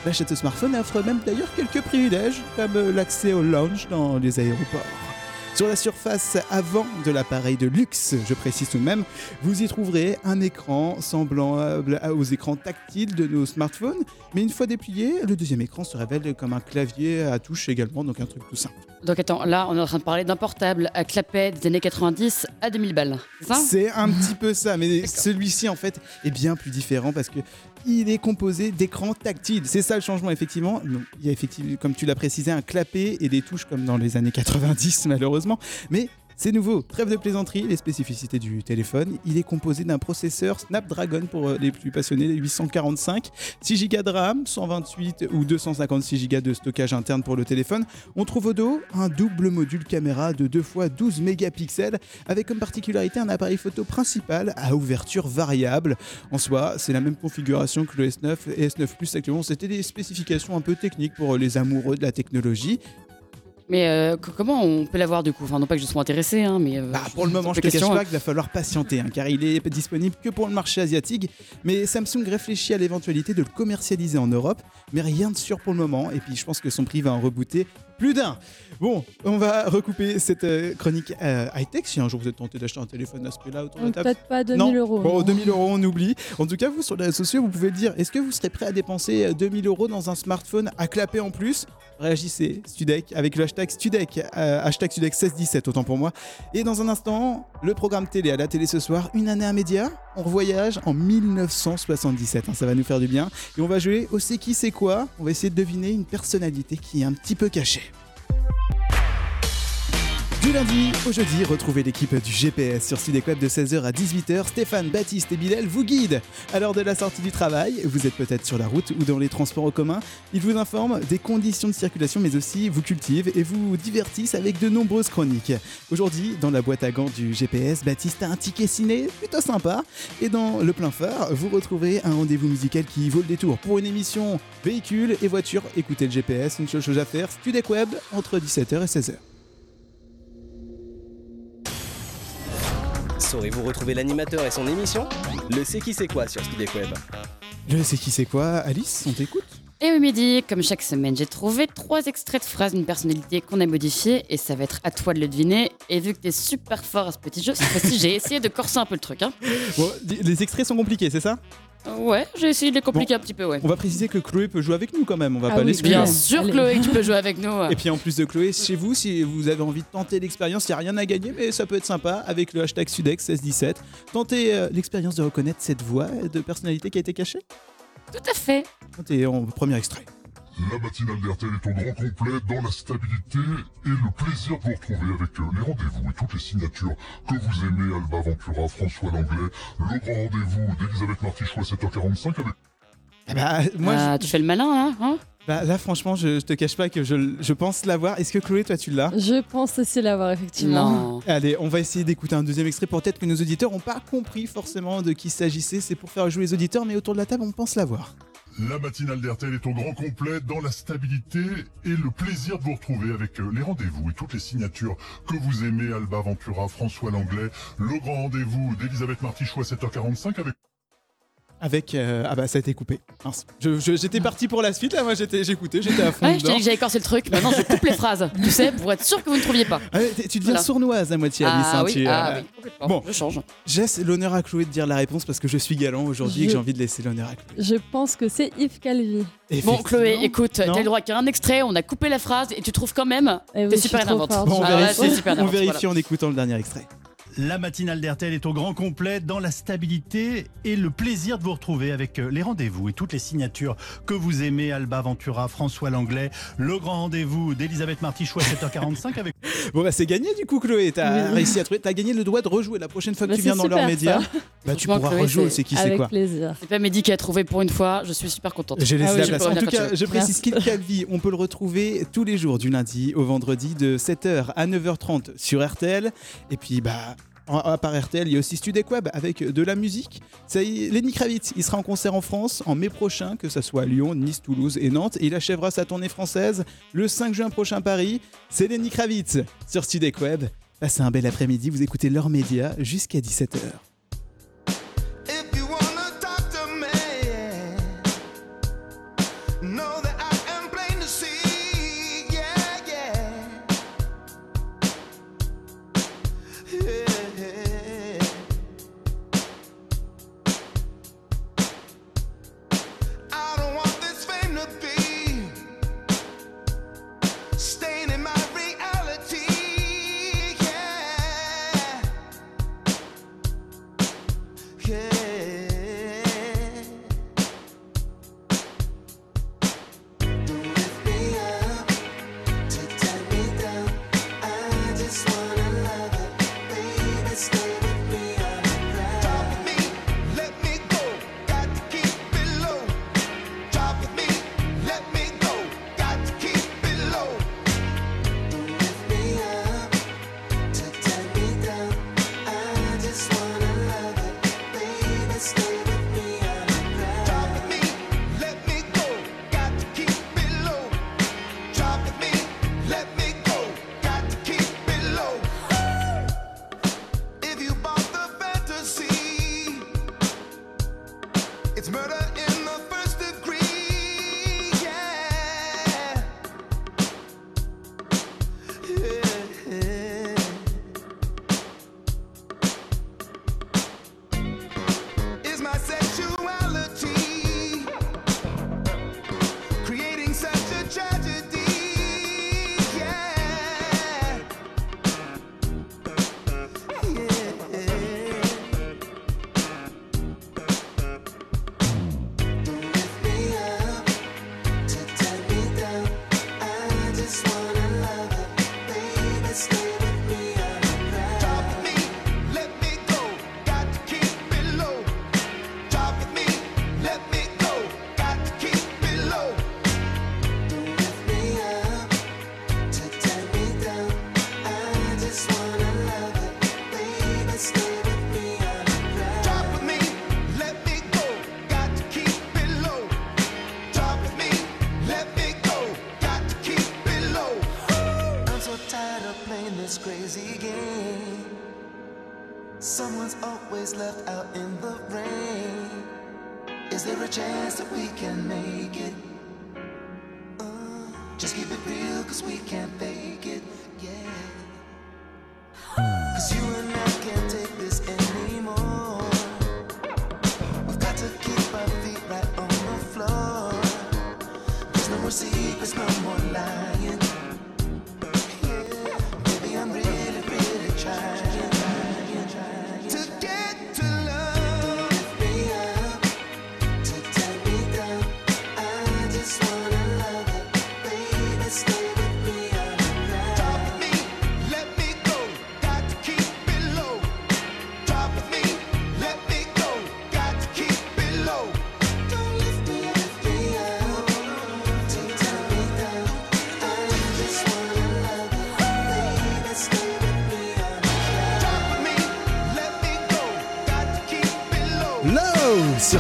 L'achat de smartphone offre même d'ailleurs quelques privilèges comme l'accès au lounge dans les aéroports. Sur la surface avant de l'appareil de luxe, je précise tout de même, vous y trouverez un écran semblable aux écrans tactiles de nos smartphones, mais une fois déplié, le deuxième écran se révèle comme un clavier à touche également, donc un truc tout simple. Donc attends, là on est en train de parler d'un portable à clapet des années 90 à 2000 balles. C'est ça? C'est un petit peu ça, mais celui-ci en fait est bien plus différent parce que il est composé d'écrans tactiles. C'est ça le changement effectivement. Il y a effectivement, comme tu l'as précisé, un clapet et des touches comme dans les années 90 malheureusement, mais c'est nouveau, trêve de plaisanterie, les spécificités du téléphone. Il est composé d'un processeur Snapdragon pour euh, les plus passionnés, 845, 6 Go de RAM, 128 ou 256 Go de stockage interne pour le téléphone. On trouve au dos un double module caméra de 2 x 12 mégapixels avec comme particularité un appareil photo principal à ouverture variable. En soi, c'est la même configuration que le S9 et S9 Plus actuellement. C'était des spécifications un peu techniques pour les amoureux de la technologie. Mais euh, co- comment on peut l'avoir du coup? Enfin, non pas que je sois intéressé, hein, mais. euh, Bah, pour le moment, je te cache pas qu'il va falloir patienter, hein, car il est disponible que pour le marché asiatique. Mais Samsung réfléchit à l'éventualité de le commercialiser en Europe, mais rien de sûr pour le moment. Et puis, je pense que son prix va en rebooter plus d'un. Bon, on va recouper cette euh, chronique euh, high-tech. Si un jour vous êtes tenté d'acheter un téléphone à ce prix-là autour de la table. Peut-être pas 2000 non. euros. Bon, non. 2000 euros, on oublie. En tout cas, vous, sur les réseaux sociaux, vous pouvez le dire. Est-ce que vous serez prêt à dépenser euh, 2000 euros dans un smartphone à clapper en plus? Réagissez, Studec, avec le hashtag Studec, euh, hashtag Studec 1617, autant pour moi. Et dans un instant, le programme télé à la télé ce soir, une année à média. On revoyage en 1977, hein, ça va nous faire du bien. Et on va jouer au C'est qui, c'est quoi? On va essayer de deviner une personnalité qui est un petit peu cachée. Thank you. Du lundi au jeudi, retrouvez l'équipe du GPS sur Web de 16h à 18h. Stéphane, Baptiste et Bilal vous guident. À l'heure de la sortie du travail, vous êtes peut-être sur la route ou dans les transports en commun. Ils vous informent des conditions de circulation, mais aussi vous cultivent et vous divertissent avec de nombreuses chroniques. Aujourd'hui, dans la boîte à gants du GPS, Baptiste a un ticket ciné plutôt sympa. Et dans le plein phare, vous retrouverez un rendez-vous musical qui vaut le détour. Pour une émission véhicule et voiture, écoutez le GPS, une seule chose à faire, Studec Web entre 17h et 16h. Saurez-vous retrouver l'animateur et son émission Le C'est qui c'est quoi sur Studek Web Le c'est qui c'est quoi Alice, on t'écoute Et oui, midi, comme chaque semaine, j'ai trouvé trois extraits de phrases d'une personnalité qu'on a modifiée et ça va être à toi de le deviner. Et vu que t'es super fort à ce petit jeu, cette fois-ci, j'ai essayé de corser un peu le truc. Hein. Bon, les extraits sont compliqués, c'est ça? Ouais, j'ai essayé de les compliquer un petit peu, ouais. On va préciser que Chloé peut jouer avec nous quand même, on va Ah pas oui, l'exclure. bien sûr, Chloé, tu peux jouer avec nous. Et puis en plus de Chloé, chez vous, si vous avez envie de tenter l'expérience, il n'y a rien à gagner, mais ça peut être sympa avec le hashtag Sudex 1617. Tentez euh, l'expérience de reconnaître cette voix de personnalité qui a été cachée? Tout à fait. Tentez en premier extrait. La matinale d'RTL est au grand complet dans la stabilité et le plaisir de vous retrouver avec euh, les rendez-vous et toutes les signatures que vous aimez, Alba Ventura, François Langlais, le grand rendez-vous d'Elisabeth Martichois 7h45 avec... Eh bah, moi, Ah, je- tu fais le malin, là hein? Bah, là, franchement, je, je te cache pas que je, je pense l'avoir. Est-ce que Chloé, toi, tu l'as? Je pense aussi l'avoir, effectivement. Allez, on va essayer d'écouter un deuxième extrait. Peut-être que nos auditeurs n'ont pas compris forcément de qui il s'agissait. C'est pour faire jouer les auditeurs, mais autour de la table, on pense l'avoir. La matinale d'RTL est au grand complet dans la stabilité et le plaisir de vous retrouver avec euh, les rendez-vous et toutes les signatures que vous aimez, Alba Ventura, François Langlais, le grand rendez-vous d'Elisabeth Martichois 7h45 avec... Avec. euh, Ah bah, ça a été coupé. Mince. Je- je- J'étais parti pour la suite, là, moi, j'étais- j'écoutais, j'étais à fond. Ouais, je t'ai dedans. dit que j'avais corsé le truc. Maintenant, je coupe les phrases. Tu sais, pour être sûr que vous ne trouviez pas. Ah tu deviens Voilà. sournoise à moitié, Alice. Ah hein, oui, tu, ah euh, oui. Bon, Je change. Laisse l'honneur à Chloé de dire la réponse parce que je suis galant aujourd'hui et que j'ai envie de laisser l'honneur à Chloé. Je pense que c'est Yves Calvi. Bon. Chloé, écoute, Non. t'as le droit qu'à un extrait, on a coupé la phrase et tu trouves quand même. Eh T'es super énervante. Bon, on Ah ouais, vérifie, c'est super on vérifie voilà. en écoutant le dernier extrait. La matinale d'RTL est au grand complet dans la stabilité et le plaisir de vous retrouver avec euh, les rendez-vous et toutes les signatures que vous aimez, Alba Ventura, François Langlais, le grand rendez-vous d'Elisabeth Martichois 7h45 avec... [LAUGHS] Bon, bah, c'est gagné du coup, Chloé. T'as Oui. réussi à trouver. T'as gagné le droit de rejouer la prochaine fois que Bah, tu c'est viens dans leurs médias. Bah, tu pourras Chloé, rejouer, c'est qui c'est Avec quoi. plaisir. C'est pas Mehdi qui a trouvé pour une fois, je suis super contente. J'ai laissé Ah oui, la je place. En tout cas, je précise qu'il [LAUGHS] Calvi, on peut le retrouver tous les jours du lundi au vendredi de 7h à 9h30 sur RTL. Et puis, bah. À part RTL, il y a aussi Studek avec de la musique. Lenny Kravitz, il sera en concert en France en mai prochain, que ce soit à Lyon, Nice, Toulouse et Nantes. Et il achèvera sa tournée française le 5 juin prochain à Paris. C'est Lenny Kravitz sur Studek Web. Passez un bel après-midi, vous écoutez leurs médias jusqu'à 17h.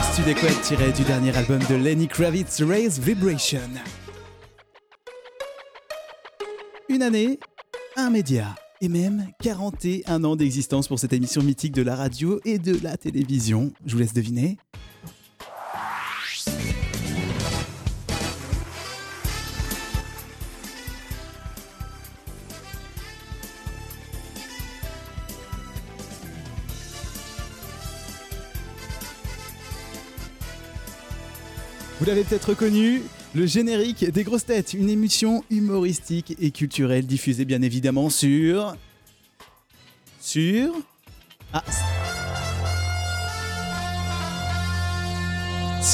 Sur Web tiré du dernier album de Lenny Kravitz, Raise Vibration. Une année, un média et même 41 ans d'existence pour cette émission mythique de la radio et de la télévision. Je vous laisse deviner. Vous l'avez peut-être reconnu, le générique des grosses têtes, une émission humoristique et culturelle diffusée bien évidemment sur... Sur... Ah,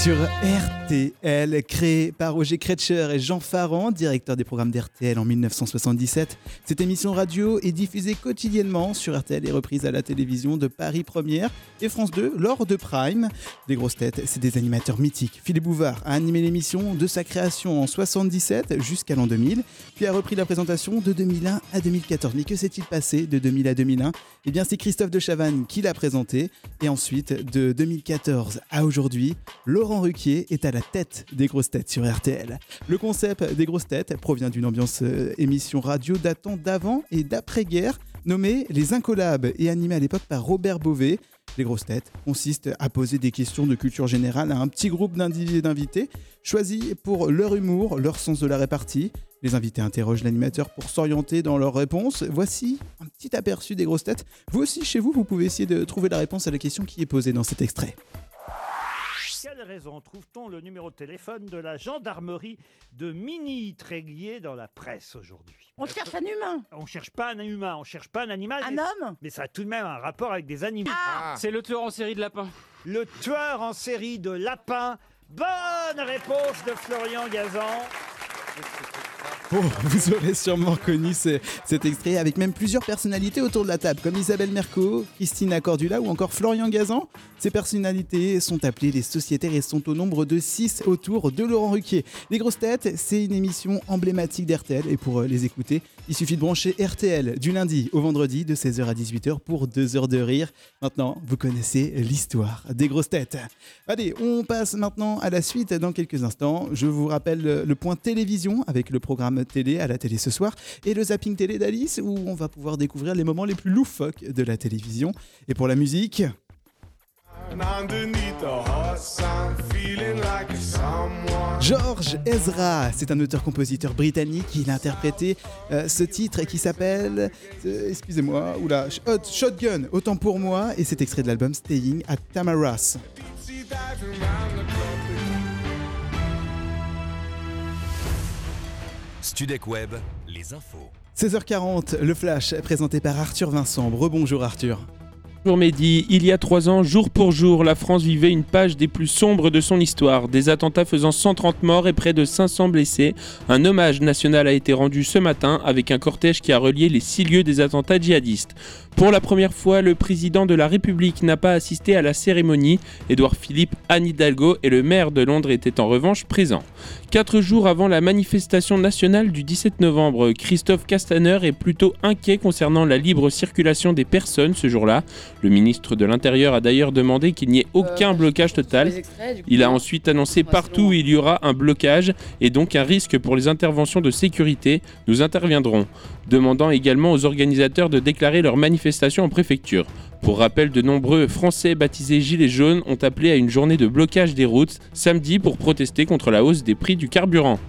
sur RTL, créé par Roger Kretcher et Jean Farand, directeur des programmes d'RTL en 1977. Cette émission radio est diffusée quotidiennement sur RTL et reprise à la télévision de Paris Première et France 2 lors de Prime. Les grosses têtes, c'est des animateurs mythiques. Philippe Bouvard a animé l'émission de sa création en 77 jusqu'à l'an 2000, puis a repris la présentation de 2001 à 2014. Mais que s'est-il passé de 2000 à 2001 Eh bien, c'est Christophe de Chavannes qui l'a présenté. Et ensuite, de 2014 à aujourd'hui, Laurent Ruquier est à la tête des grosses têtes sur RTL. Le concept des grosses têtes provient d'une ambiance euh, émission radio datant d'avant et d'après-guerre, nommée Les Incollables et animée à l'époque par Robert Beauvais. Les grosses têtes consistent à poser des questions de culture générale à un petit groupe d'individus d'invités, choisis pour leur humour, leur sens de la répartie. Les invités interrogent l'animateur pour s'orienter dans leurs réponses. Voici un petit aperçu des grosses têtes. Vous aussi, chez vous, vous pouvez essayer de trouver la réponse à la question qui est posée dans cet extrait. Quelle raison trouve-t-on le numéro de téléphone de la gendarmerie de Mini Tréguier dans la presse aujourd'hui? On cherche un humain. On cherche pas un humain, on cherche pas un animal. Un mais- homme Mais ça a tout de même un rapport avec des animaux. Ah C'est le tueur en série de lapins. Le tueur en série de lapins. Bonne réponse de Florian Gazan. Vous aurez sûrement connu ce- cet extrait avec même plusieurs personnalités autour de la table, comme Isabelle Merco, Christina Cordula ou encore Florian Gazan. Ces personnalités sont appelées les sociétaires et sont au nombre de 6 autour de Laurent Ruquier. Les grosses têtes, c'est une émission emblématique d'RTL et pour euh, les écouter, il suffit de brancher RTL du lundi au vendredi de 16h à 18h pour 2 heures de rire. Maintenant, vous connaissez l'histoire des grosses têtes. Allez, on passe maintenant à la suite dans quelques instants. Je vous rappelle le le point télévision avec le programme télé à la télé ce soir et le zapping télé d'Alice où on va pouvoir découvrir les moments les plus loufoques de la télévision. Et pour la musique, George Ezra, c'est un auteur-compositeur britannique. Il a interprété euh, ce titre qui s'appelle, euh, excusez-moi, oula, Sh- Hot Shotgun, autant pour moi, et c'est extrait de l'album Staying at Tamaras. Studek Web, les infos. 16h40, le flash présenté par Arthur Vincent. Rebonjour Arthur. Bonjour Mehdi, il y a trois ans, jour pour jour, la France vivait une page des plus sombres de son histoire. Des attentats faisant 130 morts et près de 500 blessés. Un hommage national a été rendu ce matin avec un cortège qui a relié les six lieux des attentats djihadistes. Pour la première fois, le président de la République n'a pas assisté à la cérémonie. Édouard Philippe, Anne Hidalgo et le maire de Londres étaient en revanche présents. Quatre jours avant la manifestation nationale du 17 novembre, Christophe Castaner est plutôt inquiet concernant la libre circulation des personnes ce jour-là. Le ministre de l'Intérieur a d'ailleurs demandé qu'il n'y ait aucun blocage total. Il a ensuite annoncé partout où il y aura un blocage et donc un risque pour les interventions de sécurité. Nous interviendrons, demandant également aux organisateurs de déclarer leur manifestation en préfecture. Pour rappel, de nombreux Français baptisés Gilets jaunes ont appelé à une journée de blocage des routes samedi pour protester contre la hausse des prix du carburant.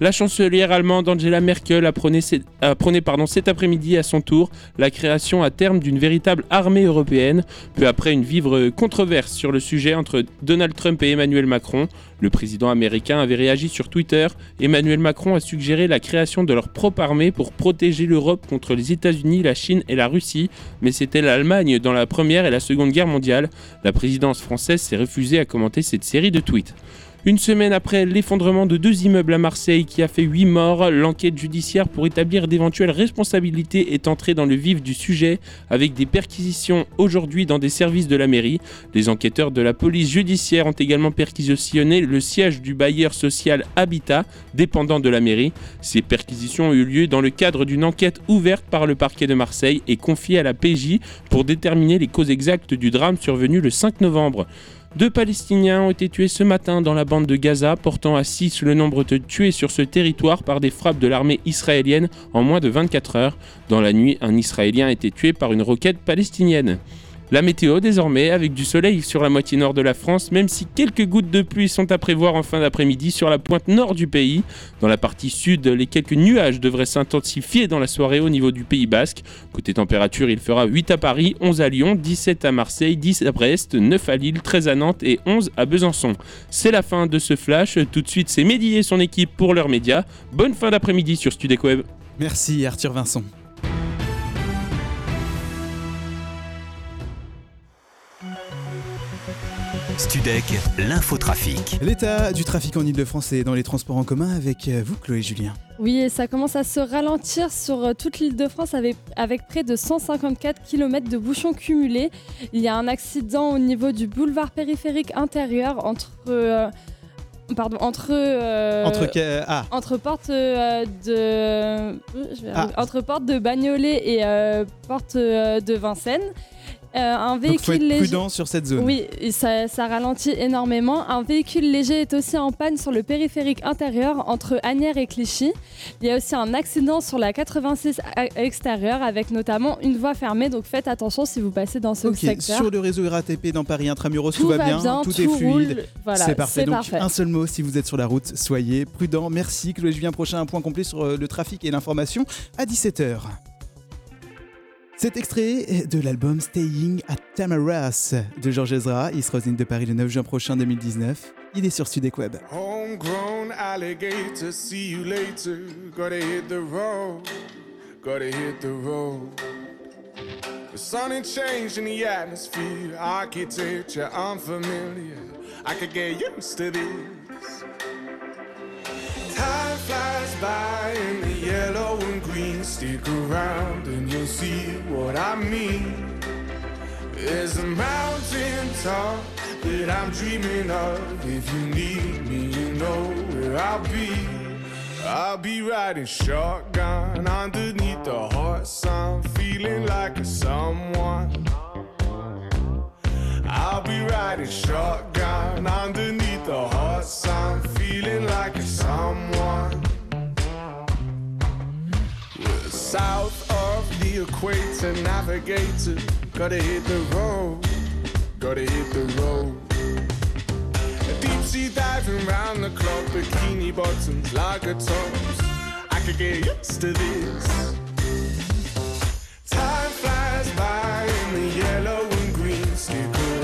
La chancelière allemande Angela Merkel apprenait, apprenait, pardon, cet après-midi à son tour la création à terme d'une véritable armée européenne, peu après une vivre controverse sur le sujet entre Donald Trump et Emmanuel Macron. Le président américain avait réagi sur Twitter. Emmanuel Macron a suggéré la création de leur propre armée pour protéger l'Europe contre les États-Unis, la Chine et la Russie, mais c'était l'Allemagne dans la Première et la Seconde Guerre mondiale. La présidence française s'est refusée à commenter cette série de tweets. Une semaine après l'effondrement de deux immeubles à Marseille qui a fait 8 morts, l'enquête judiciaire pour établir d'éventuelles responsabilités est entrée dans le vif du sujet avec des perquisitions aujourd'hui dans des services de la mairie. Les enquêteurs de la police judiciaire ont également perquisitionné le siège du bailleur social Habitat, dépendant de la mairie. Ces perquisitions ont eu lieu dans le cadre d'une enquête ouverte par le parquet de Marseille et confiée à la PJ pour déterminer les causes exactes du drame survenu le 5 novembre. Deux Palestiniens ont été tués ce matin dans la bande de Gaza, portant à 6 le nombre de tués sur ce territoire par des frappes de l'armée israélienne en moins de 24 heures. Dans la nuit, un Israélien a été tué par une roquette palestinienne. La météo désormais avec du soleil sur la moitié nord de la France, même si quelques gouttes de pluie sont à prévoir en fin d'après-midi sur la pointe nord du pays. Dans la partie sud, les quelques nuages devraient s'intensifier dans la soirée au niveau du Pays Basque. Côté température, il fera 8 à Paris, 11 à Lyon, 17 à Marseille, 10 à Brest, 9 à Lille, 13 à Nantes et 11 à Besançon. C'est la fin de ce flash. Tout de suite, c'est Mehdi et son équipe pour leurs médias. Bonne fin d'après-midi sur Studec Web. Merci Arthur Vincent. Studec, l'infotrafic. L'état du trafic en Ile-de-France et dans les transports en commun avec euh, vous, Chloé Julien. Oui, et ça commence à se ralentir sur euh, toute l'île de France avec, avec près de 154 km de bouchons cumulés. Il y a un accident au niveau du boulevard périphérique intérieur entre. euh, Pardon, entre. euh, Entre que- ah. Entre porte euh, de. euh, je vais Ah. Entre porte de Bagnolet et euh, porte euh, de Vincennes. Euh, un Donc véhicule faut être léger- prudent sur cette zone. Oui, ça, ça ralentit énormément. Un véhicule léger est aussi en panne sur le périphérique intérieur entre Agnières et Clichy. Il y a aussi un accident sur la 86 à- extérieure avec notamment une voie fermée. Donc faites attention si vous passez dans ce Ok, secteur. sur le réseau RATP dans Paris Intramuros, tout, Tout va bien, bien, tout, tout est fluide. voilà, c'est parfait. Donc parfait. un seul mot si vous êtes sur la route, soyez prudent. Merci Chloé Julien. Prochain un point complet sur euh, le trafic et l'information à 17h. Cet extrait de l'album Staying at Tamaras de Georges Ezra. Il sera aux de Paris le 9 juin prochain 2019. Il est sur Studec Web. Homegrown alligator, see you later. Gotta hit the road, gotta hit the road. The sun ain't changing the atmosphere, architecture unfamiliar. I could get used to this. Time flies by in the yellow and green. Stick around and you'll see what I mean. There's a mountain top that I'm dreaming of. If you need me, you know where I'll be. I'll be riding shotgun underneath the hot sun, feeling like a someone. I'll be riding shotgun underneath the hot sun, feeling like a someone. We're south of the equator, navigator. Gotta hit the road, gotta hit the road. Deep sea diving round the clock, bikini bottoms, lager tops. I could get used to this. Time flies by in the yellow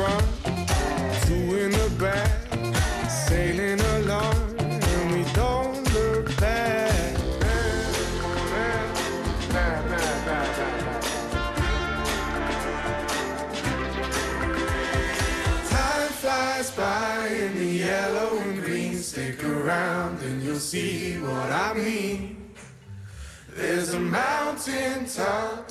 front, two in the back, sailing along, and we don't look back. Time flies by in the yellow and green. Stick around and you'll see what I mean. There's a mountain top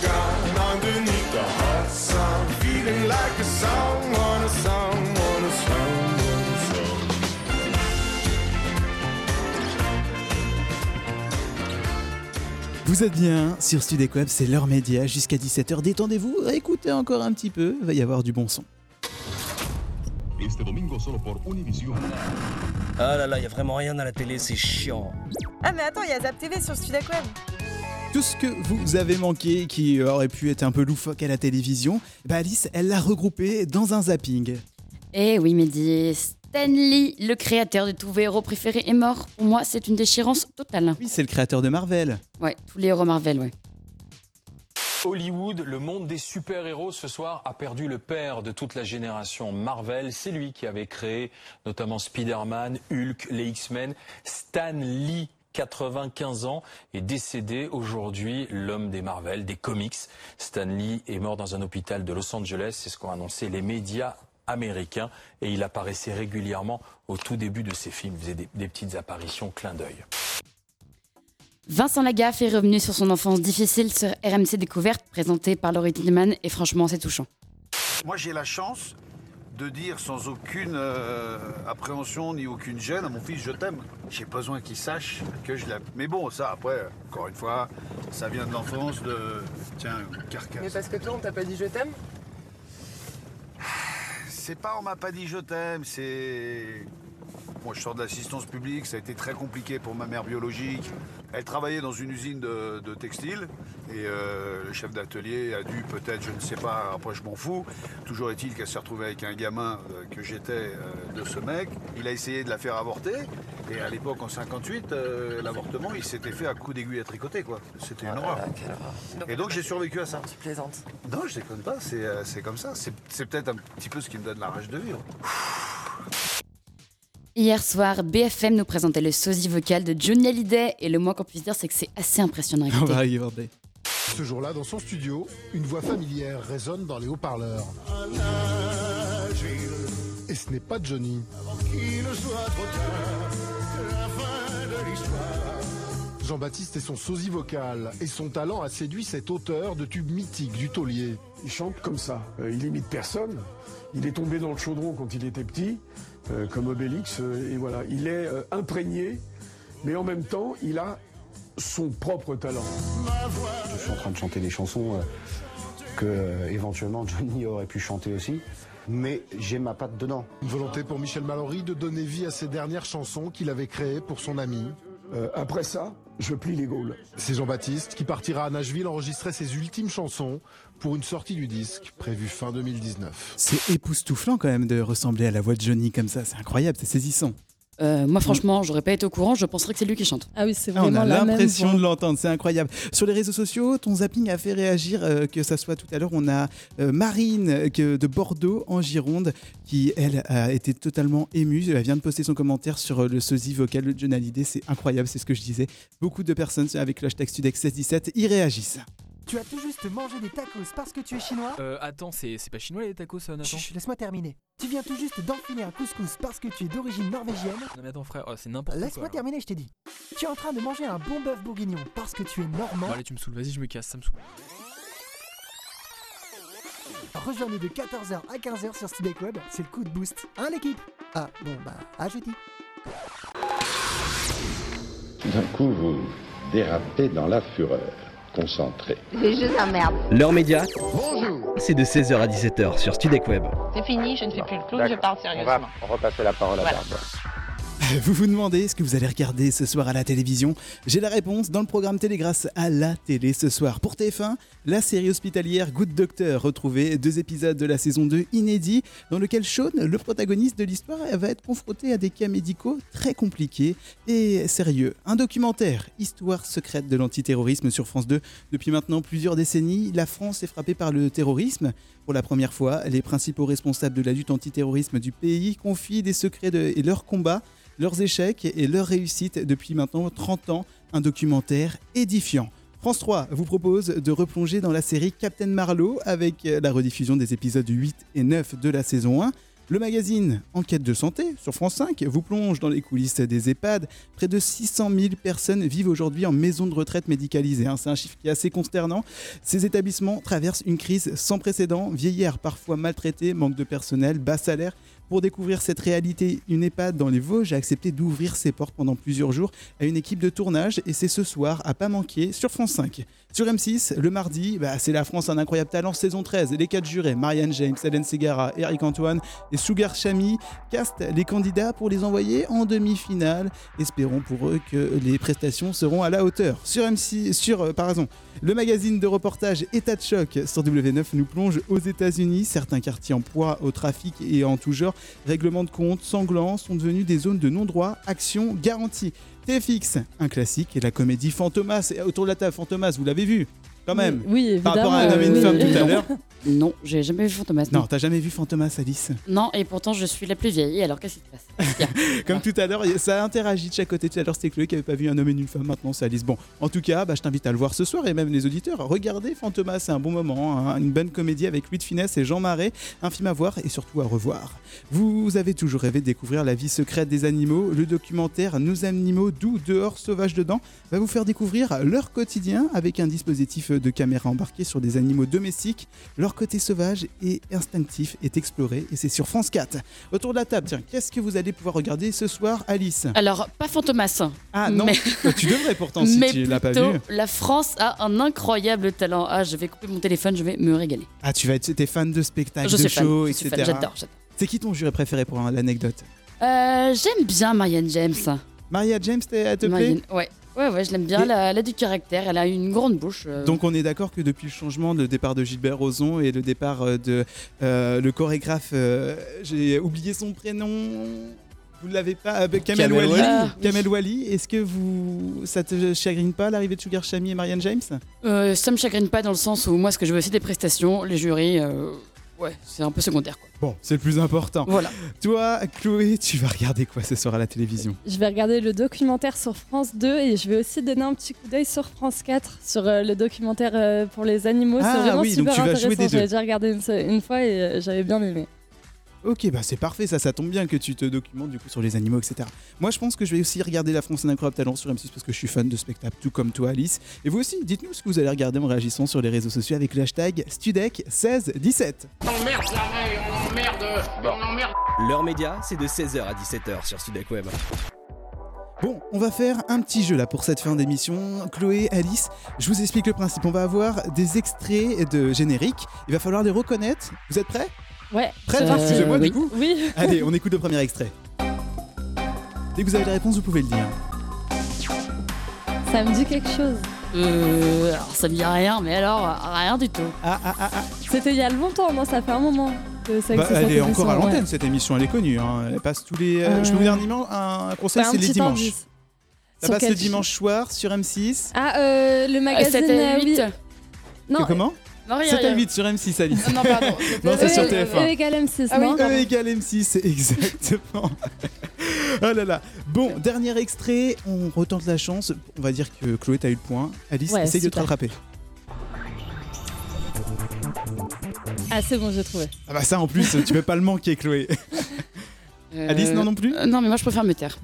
shotgun underneath the hot sun, feeling like a someone, a someone, a someone, a someone. Vous êtes bien sur Studec Web, c'est l'heure média jusqu'à 17h. Détendez-vous, écoutez encore un petit peu, il va y avoir du bon son. Este domingo solo por Univision. Ah là là, y a vraiment rien à la télé, c'est chiant. Ah mais attends, il y a Zap TV sur Studec Web. Tout ce que vous avez manqué, qui aurait pu être un peu loufoque à la télévision, bah Alice, elle l'a regroupé dans un zapping. Eh oui, Mehdi, Stan Lee, le créateur de tous vos héros préférés, est mort. Pour moi, c'est une déchirance totale. Oui, c'est le créateur de Marvel. Ouais, tous les héros Marvel, ouais. Hollywood, le monde des super-héros ce soir a perdu le père de toute la génération Marvel. C'est lui qui avait créé notamment Spider-Man, Hulk, les X-Men. Stan Lee, 95 ans, est décédé aujourd'hui, l'homme des Marvel, des comics. Stan Lee est mort dans un hôpital de Los Angeles, c'est ce qu'ont annoncé les médias américains. Et il apparaissait régulièrement au tout début de ses films, il faisait des, des petites apparitions clin d'œil. Vincent Lagaffe est revenu sur son enfance difficile sur RMC Découverte, présenté par Laurie Tillman, et franchement, c'est touchant. Moi, j'ai la chance de dire sans aucune euh, appréhension ni aucune gêne à mon fils je t'aime. J'ai besoin qu'il sache que je l'aime. Mais bon, ça après, encore une fois, ça vient de l'enfance de tiens carcasse. Mais parce que toi, on t'a pas dit je t'aime? C'est pas on m'a pas dit je t'aime, c'est moi je sors de l'assistance publique, ça a été très compliqué pour ma mère biologique. Elle travaillait dans une usine de, de textile et euh, le chef d'atelier a dû peut-être, je ne sais pas, après je m'en fous. Toujours est-il qu'elle s'est retrouvée avec un gamin euh, que j'étais euh, de ce mec. Il a essayé de la faire avorter et à l'époque en 58, euh, l'avortement il s'était fait à coups d'aiguille à tricoter quoi. C'était une horreur. Et donc j'ai survécu à ça. Tu plaisantes. Non, je déconne pas, c'est euh, comme ça. C'est c'est peut-être un petit peu ce qui me donne la rage de vivre. Hier soir, BFM nous présentait le sosie vocal de Johnny Hallyday, et le moins qu'on puisse dire, c'est que c'est assez impressionnant On va regarder. Ce jour-là, dans son studio, une voix familière résonne dans les haut-parleurs. Et ce n'est pas Johnny. Jean-Baptiste est son sosie vocal et son talent a séduit cet auteur de tubes mythiques du taulier. Il chante comme ça. Euh, il imite personne. Il est tombé dans le chaudron quand il était petit, euh, comme Obélix. euh, et voilà, il est euh, imprégné, mais en même temps, il a son propre talent. Je suis en train de chanter des chansons euh, que euh, éventuellement Johnny aurait pu chanter aussi, mais j'ai ma patte dedans. Une volonté pour Michel Mallory de donner vie à ses dernières chansons qu'il avait créées pour son ami. Euh, après ça, je plie les Gaules. C'est Jean-Baptiste qui partira à Nashville enregistrer ses ultimes chansons pour une sortie du disque prévue fin 2019. C'est époustouflant quand même de ressembler à la voix de Johnny comme ça, c'est incroyable, c'est saisissant. Euh, moi, franchement, j'aurais pas été au courant, je penserais que c'est lui qui chante. Ah oui, c'est Ah, on vraiment a l'impression de l'entendre, c'est incroyable. Sur les réseaux sociaux, ton zapping a fait réagir, euh, que ça soit tout à l'heure, on a euh, Marine que, de Bordeaux en Gironde qui, elle, a été totalement émue. Elle vient de poster son commentaire sur euh, le sosie vocal de John Hallyday, c'est incroyable, c'est ce que je disais. Beaucoup de personnes avec le hashtag Studex 1617 y réagissent. Tu as tout juste mangé des tacos parce que tu es chinois Euh, attends, c'est c'est pas chinois les tacos, ça, Nathan Chut, laisse-moi terminer. Tu viens tout juste d'enfiler un couscous parce que tu es d'origine norvégienne Non mais attends frère, oh, c'est n'importe quoi. Laisse-moi alors. terminer, je t'ai dit. Tu es en train de manger un bon bœuf bourguignon parce que tu es normand. Bon allez, tu me saoules, vas-y, je me casse, ça me saoule. Rejoins-nous de 14h à 15h sur Studek Web, c'est le coup de boost. Hein l'équipe? Ah bon bah à jeudi. D'un coup, vous dérapez dans la fureur. Concentré. Les jeux emmerdent. L'heure média, Bonjour c'est de 16h à 17h sur Studek Web. C'est fini, je ne fais plus le clown, je parle sérieusement. repasser la parole Voilà. Barbara. [LAUGHS] Vous vous demandez ce que vous allez regarder ce soir à la télévision J'ai la réponse dans le programme télé grâce à la télé ce soir. Pour TF1, la série hospitalière Good Doctor retrouvée deux épisodes de la saison 2 inédits dans lequel Sean, le protagoniste de l'histoire, va être confronté à des cas médicaux très compliqués et sérieux. Un documentaire, Histoire secrète de l'antiterrorisme sur France 2. Depuis maintenant plusieurs décennies, la France est frappée par le terrorisme. Pour la première fois, les principaux responsables de la lutte antiterrorisme du pays confient des secrets et leurs combats, leurs échecs et leurs réussites depuis maintenant 30 ans. Un documentaire édifiant. France 3 vous propose de replonger dans la série Captain Marlowe avec la rediffusion des épisodes 8 et 9 de la saison 1. Le magazine Enquête de santé sur France 5 vous plonge dans les coulisses des EHPAD. Près de 600 000 personnes vivent aujourd'hui en maison de retraite médicalisée. hein. C'est un chiffre qui est assez consternant. Ces établissements traversent une crise sans précédent. Vieillards parfois maltraités, manque de personnel, bas salaire. Pour découvrir cette réalité, une EHPAD dans les Vosges a accepté d'ouvrir ses portes pendant plusieurs jours à une équipe de tournage et c'est ce soir à pas manquer sur France 5. Sur M6, le mardi, bah, c'est la France un incroyable talent saison 13. Les quatre jurés, Marianne James, Hélène Segara, Eric Antoine et Sugar Chami, castent les candidats pour les envoyer en demi-finale. Espérons pour eux que les prestations seront à la hauteur. Sur M6, sur, euh, le magazine de reportage État de choc sur W9 nous plonge aux États-Unis. Certains quartiers en proie au trafic et en tout genre, règlements de compte sanglants sont devenus des zones de non-droit, action garantie. TFX, un classique, et la comédie Fantomas. Autour de la table, Fantomas, vous l'avez vu quand même Oui, évidemment. Par rapport à un homme et une femme tout à l'heure. Non, j'ai jamais vu Fantomas. Non, t'as jamais vu Fantomas, Alice Non, et pourtant je suis la plus vieille. Alors qu'est-ce qui se passe? [LAUGHS] Comme tout à l'heure, ça a interagi de chaque côté. Tout à l'heure, c'était Chloé qui avait pas vu un homme et une femme. Maintenant, c'est Alice. Bon, en tout cas, bah, je t'invite à le voir ce soir et même les auditeurs. Regardez Fantomas, c'est un bon moment. hein. Une bonne comédie avec Louis de Finesse et Jean Marais. Un film à voir et surtout à revoir. Vous avez toujours rêvé de découvrir la vie secrète des animaux. Le documentaire Nos animaux doux, dehors, sauvages dedans va vous faire découvrir leur quotidien avec un dispositif de caméra embarqué sur des animaux domestiques. Leur côté sauvage et instinctif est exploré et c'est sur France 4. Autour de la table, tiens, qu'est-ce que vous allez pouvoir regarder ce soir, Alice Alors, pas Fantomas. Ah non, mais- [LAUGHS] tu devrais pourtant si [LAUGHS] mais tu l'as pas vu. La France a un incroyable talent. Ah, je vais couper mon téléphone, je vais me régaler. Ah, tu vas être, t'es fan de spectacles, Je de shows, etc. j'adore, j'adore. C'est qui ton juré préféré pour l'anecdote? Euh, J'aime bien Marianne James. Maria James, t'es- elle te plaît? Marianne- Ouais, ouais, ouais, je l'aime bien. Elle a, elle a du caractère, elle a une grande bouche. euh. Donc on est d'accord que depuis le changement de départ de Gilbert Rozon et le départ euh, de euh, le chorégraphe, euh, j'ai oublié son prénom. Vous ne l'avez pas Kamel, Kamel Wally. Wally. Ah, oui. Kamel Wally. Est-ce que vous ça te chagrine pas l'arrivée de Sugar Chami et Marianne James? Euh, ça me chagrine pas dans le sens où moi, ce que je veux, c'est des prestations. Les jurys, euh, ouais, c'est un peu secondaire. Quoi. Bon, c'est le plus important. Voilà. Toi, Chloé, tu vas regarder quoi ce soir à la télévision? Je vais regarder le documentaire sur France 2 et je vais aussi donner un petit coup d'œil sur France 4 sur euh, le documentaire euh, pour les animaux. Ah c'est vraiment oui, donc tu vas intéressant. jouer des deux. J'avais déjà regardé une fois et euh, j'avais bien aimé. Ok, bah c'est parfait, ça, ça tombe bien que tu te documentes du coup sur les animaux, etc. Moi, je pense que je vais aussi regarder La France un incroyable talent sur M6 parce que je suis fan de spectacle, tout comme toi, Alice. Et vous aussi, dites-nous ce que vous allez regarder en réagissant sur les réseaux sociaux avec le hashtag Studec1617. On emmerde jamais, on emmerde, on emmerde. L'heure média, c'est de 16h à 17h sur Studek Web. Bon, on va faire un petit jeu là pour cette fin d'émission. Chloé, Alice, je vous explique le principe. On va avoir des extraits de générique. Il va falloir les reconnaître. Vous êtes prêts? Ouais. Prêts Euh, Excusez-moi oui. du coup. Oui. [LAUGHS] Allez, on écoute le premier extrait. Dès que vous avez la réponse, vous pouvez le dire. Ça me dit quelque chose. Euh, alors, ça me dit rien, mais alors, rien du tout. Ah, ah, ah, ah. C'était il y a longtemps, non Ça fait un moment que ça Bah, existe, elle est encore à l'antenne ouais. cette émission, elle est connue. hein. Elle passe tous les. euh, Euh, Je peux vous dire un, conseil, Ouais, un c'est les dimanches. Ça passe le dimanche soir sur M6. Ah, euh, le magazine. Sept et euh, oui. huit. Non, Que- comment? 7 à rien. 8 sur M6, Alice. Non, pardon. [LAUGHS] Non, c'est sur E TF1. égale M6, Ah oui, non E égale M6, [LAUGHS] exactement. oh là là. Bon, dernier extrait, on retente la chance. On va dire que Chloé, t'as eu le point. Alice, Ouais, essaye de te rattraper. Ah, c'est bon, j'ai trouvé. Ah bah ça en plus, tu peux pas le manquer, Chloé. [LAUGHS] Euh, Alice, non non plus euh, Non, mais moi, je préfère me taire.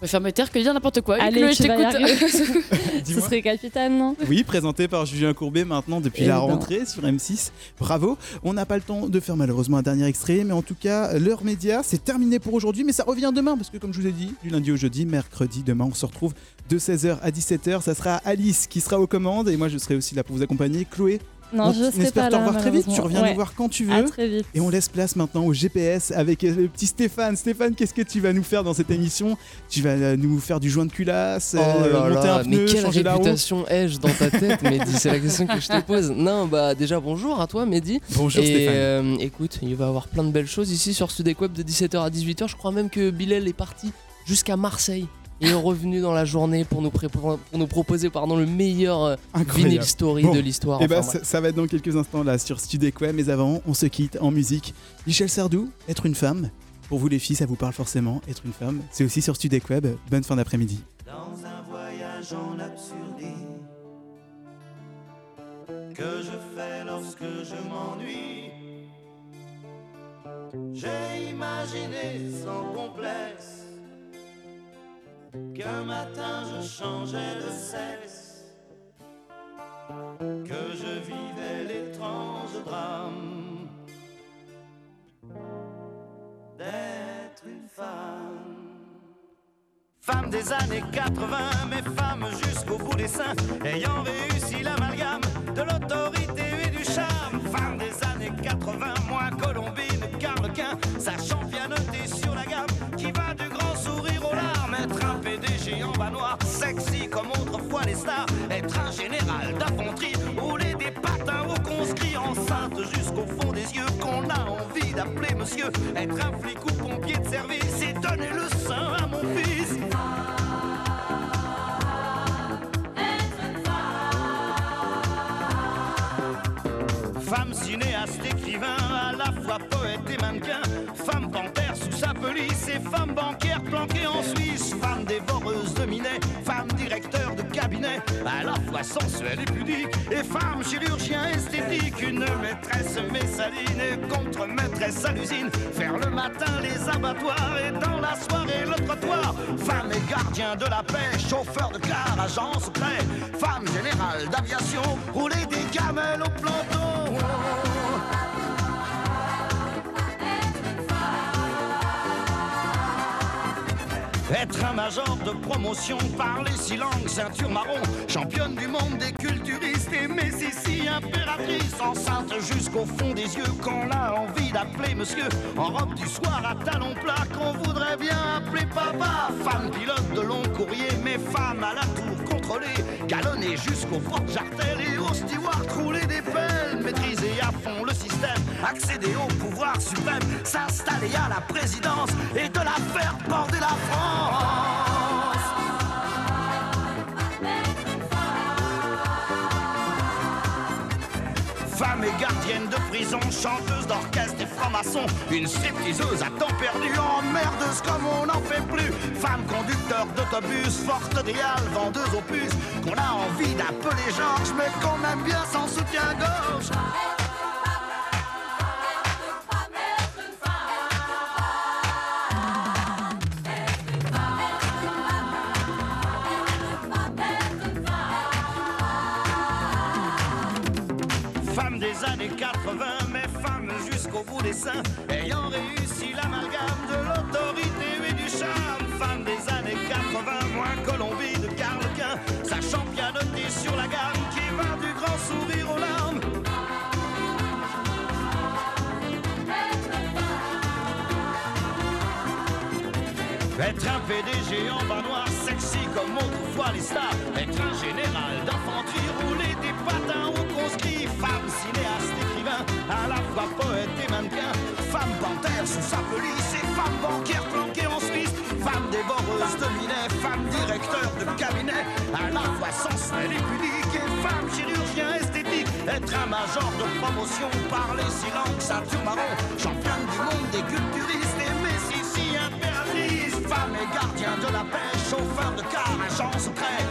Je préfère me taire que dire n'importe quoi. Allez, Chloé, je t'écoute. Ce serait capitaine, non Oui, présenté par Julien Courbet maintenant depuis la rentrée sur M6. Bravo. On n'a pas le temps de faire malheureusement un dernier extrait, mais en tout cas, l'heure média, c'est terminé pour aujourd'hui, mais ça revient demain parce que comme je vous ai dit, du lundi au jeudi, mercredi, demain, on se retrouve de 16h à 17h. Ça sera Alice qui sera aux commandes et moi je serai aussi là pour vous accompagner. Chloé, Non, on je serai espère pas te là, revoir très vite. Tu reviens Ouais. nous voir quand tu veux. À très vite. Et on laisse place maintenant au GPS avec euh, le petit Stéphane. Stéphane, qu'est-ce que tu vas nous faire dans cette émission? Tu vas euh, nous faire du joint de culasse, Oh euh, là monter là, un pneu, mais quelle changer réputation ai-je dans ta tête, Mehdi? C'est la question que je te pose. Non, bah déjà bonjour à toi, Mehdi. Bonjour, Et, Stéphane. euh, écoute, il va y avoir plein de belles choses ici sur Sudek Web de 17h à 18h. Je crois même que Bilal est parti jusqu'à Marseille et est revenu dans la journée pour nous, pour nous proposer pardon, le meilleur euh, Incroyable. vinyl story Bon, de l'histoire. eh ben, Enfin, ça, ça va être dans quelques instants là sur Studek Web, mais avant, on se quitte en musique. Michel Sardou, être une femme. Pour vous les filles, ça vous parle forcément, être une femme. C'est aussi sur Studek Web. Bonne fin d'après-midi. Dans un voyage en absurdie que je fais lorsque je m'ennuie. J'ai imaginé sans complexe qu'un matin je changeais de sexe, que je vivais l'étrange drame d'être une femme. Femme des années 80, mais femme jusqu'au bout des seins, ayant réussi l'amalgame de l'autorité et du charme. Femme des années 80, moins Colombine, Carlequin, sachant Être un général d'infanterie, rouler des patins au conscrit, enceinte jusqu'au fond des yeux, qu'on a envie d'appeler monsieur. Être un flic ou pompier de service et donner le sein à mon fils. Femme cinéaste, écrivain, à la fois poète et mannequin. Femme panthère sous sa police et femme bancaire planquée en Suisse. Femme dévoreuse de minet, femme directeur sensuelle et pudique. Et femme chirurgien esthétique, une maîtresse messaline et contre-maîtresse à l'usine. Faire le matin les abattoirs et dans la soirée le trottoir. Femme et gardien de la paix, chauffeur de car, agent secret. Femme générale d'aviation, rouler des gamelles au planton. Être un major de promotion, parler six langues, ceinture marron, championne du monde des culturistes et Messissi, impératrice, enceinte jusqu'au fond des yeux, qu'on a envie d'appeler monsieur, en robe du soir à talons plats, qu'on voudrait bien appeler papa, femme pilote de long courrier, mais femme à la tour contrôlée, galonnée jusqu'au porte-jartel et au steward rouler des pelles, accéder au pouvoir suprême, s'installer à la présidence et de la faire border la France. Femme et gardienne de prison, chanteuse d'orchestre et franc-maçon, une stripteaseuse à temps perdu, emmerdeuse comme on n'en fait plus. Femme conducteur d'autobus, forte idéale, vendeuse puces, qu'on a envie d'appeler Georges, mais qu'on aime bien sans soutien-gorge. Ayant réussi l'amalgame de l'autorité et du charme. Femme des années 80, moins Colombie de Carlequin, sachant pianoter sur la gamme qui va du grand sourire aux larmes. Être un PDG en bas noir, sexy comme autrefois les stars. Être un général d'infanterie, rouler des patins au conscrit. Femme cinéaste, à la fois poète et mannequin. Femme panthère sous sa police et femme bancaire planquée en Suisse. Femme dévoreuse de minet, femme directeur de cabinet. À la fois sensuelle et pudique et femme chirurgien esthétique. Être un major de promotion, parler six langues, ceinture marron. Championne du monde des culturistes et Messissi impératrice. Femme et gardien de la paix, chauffeur de car, secret. Femme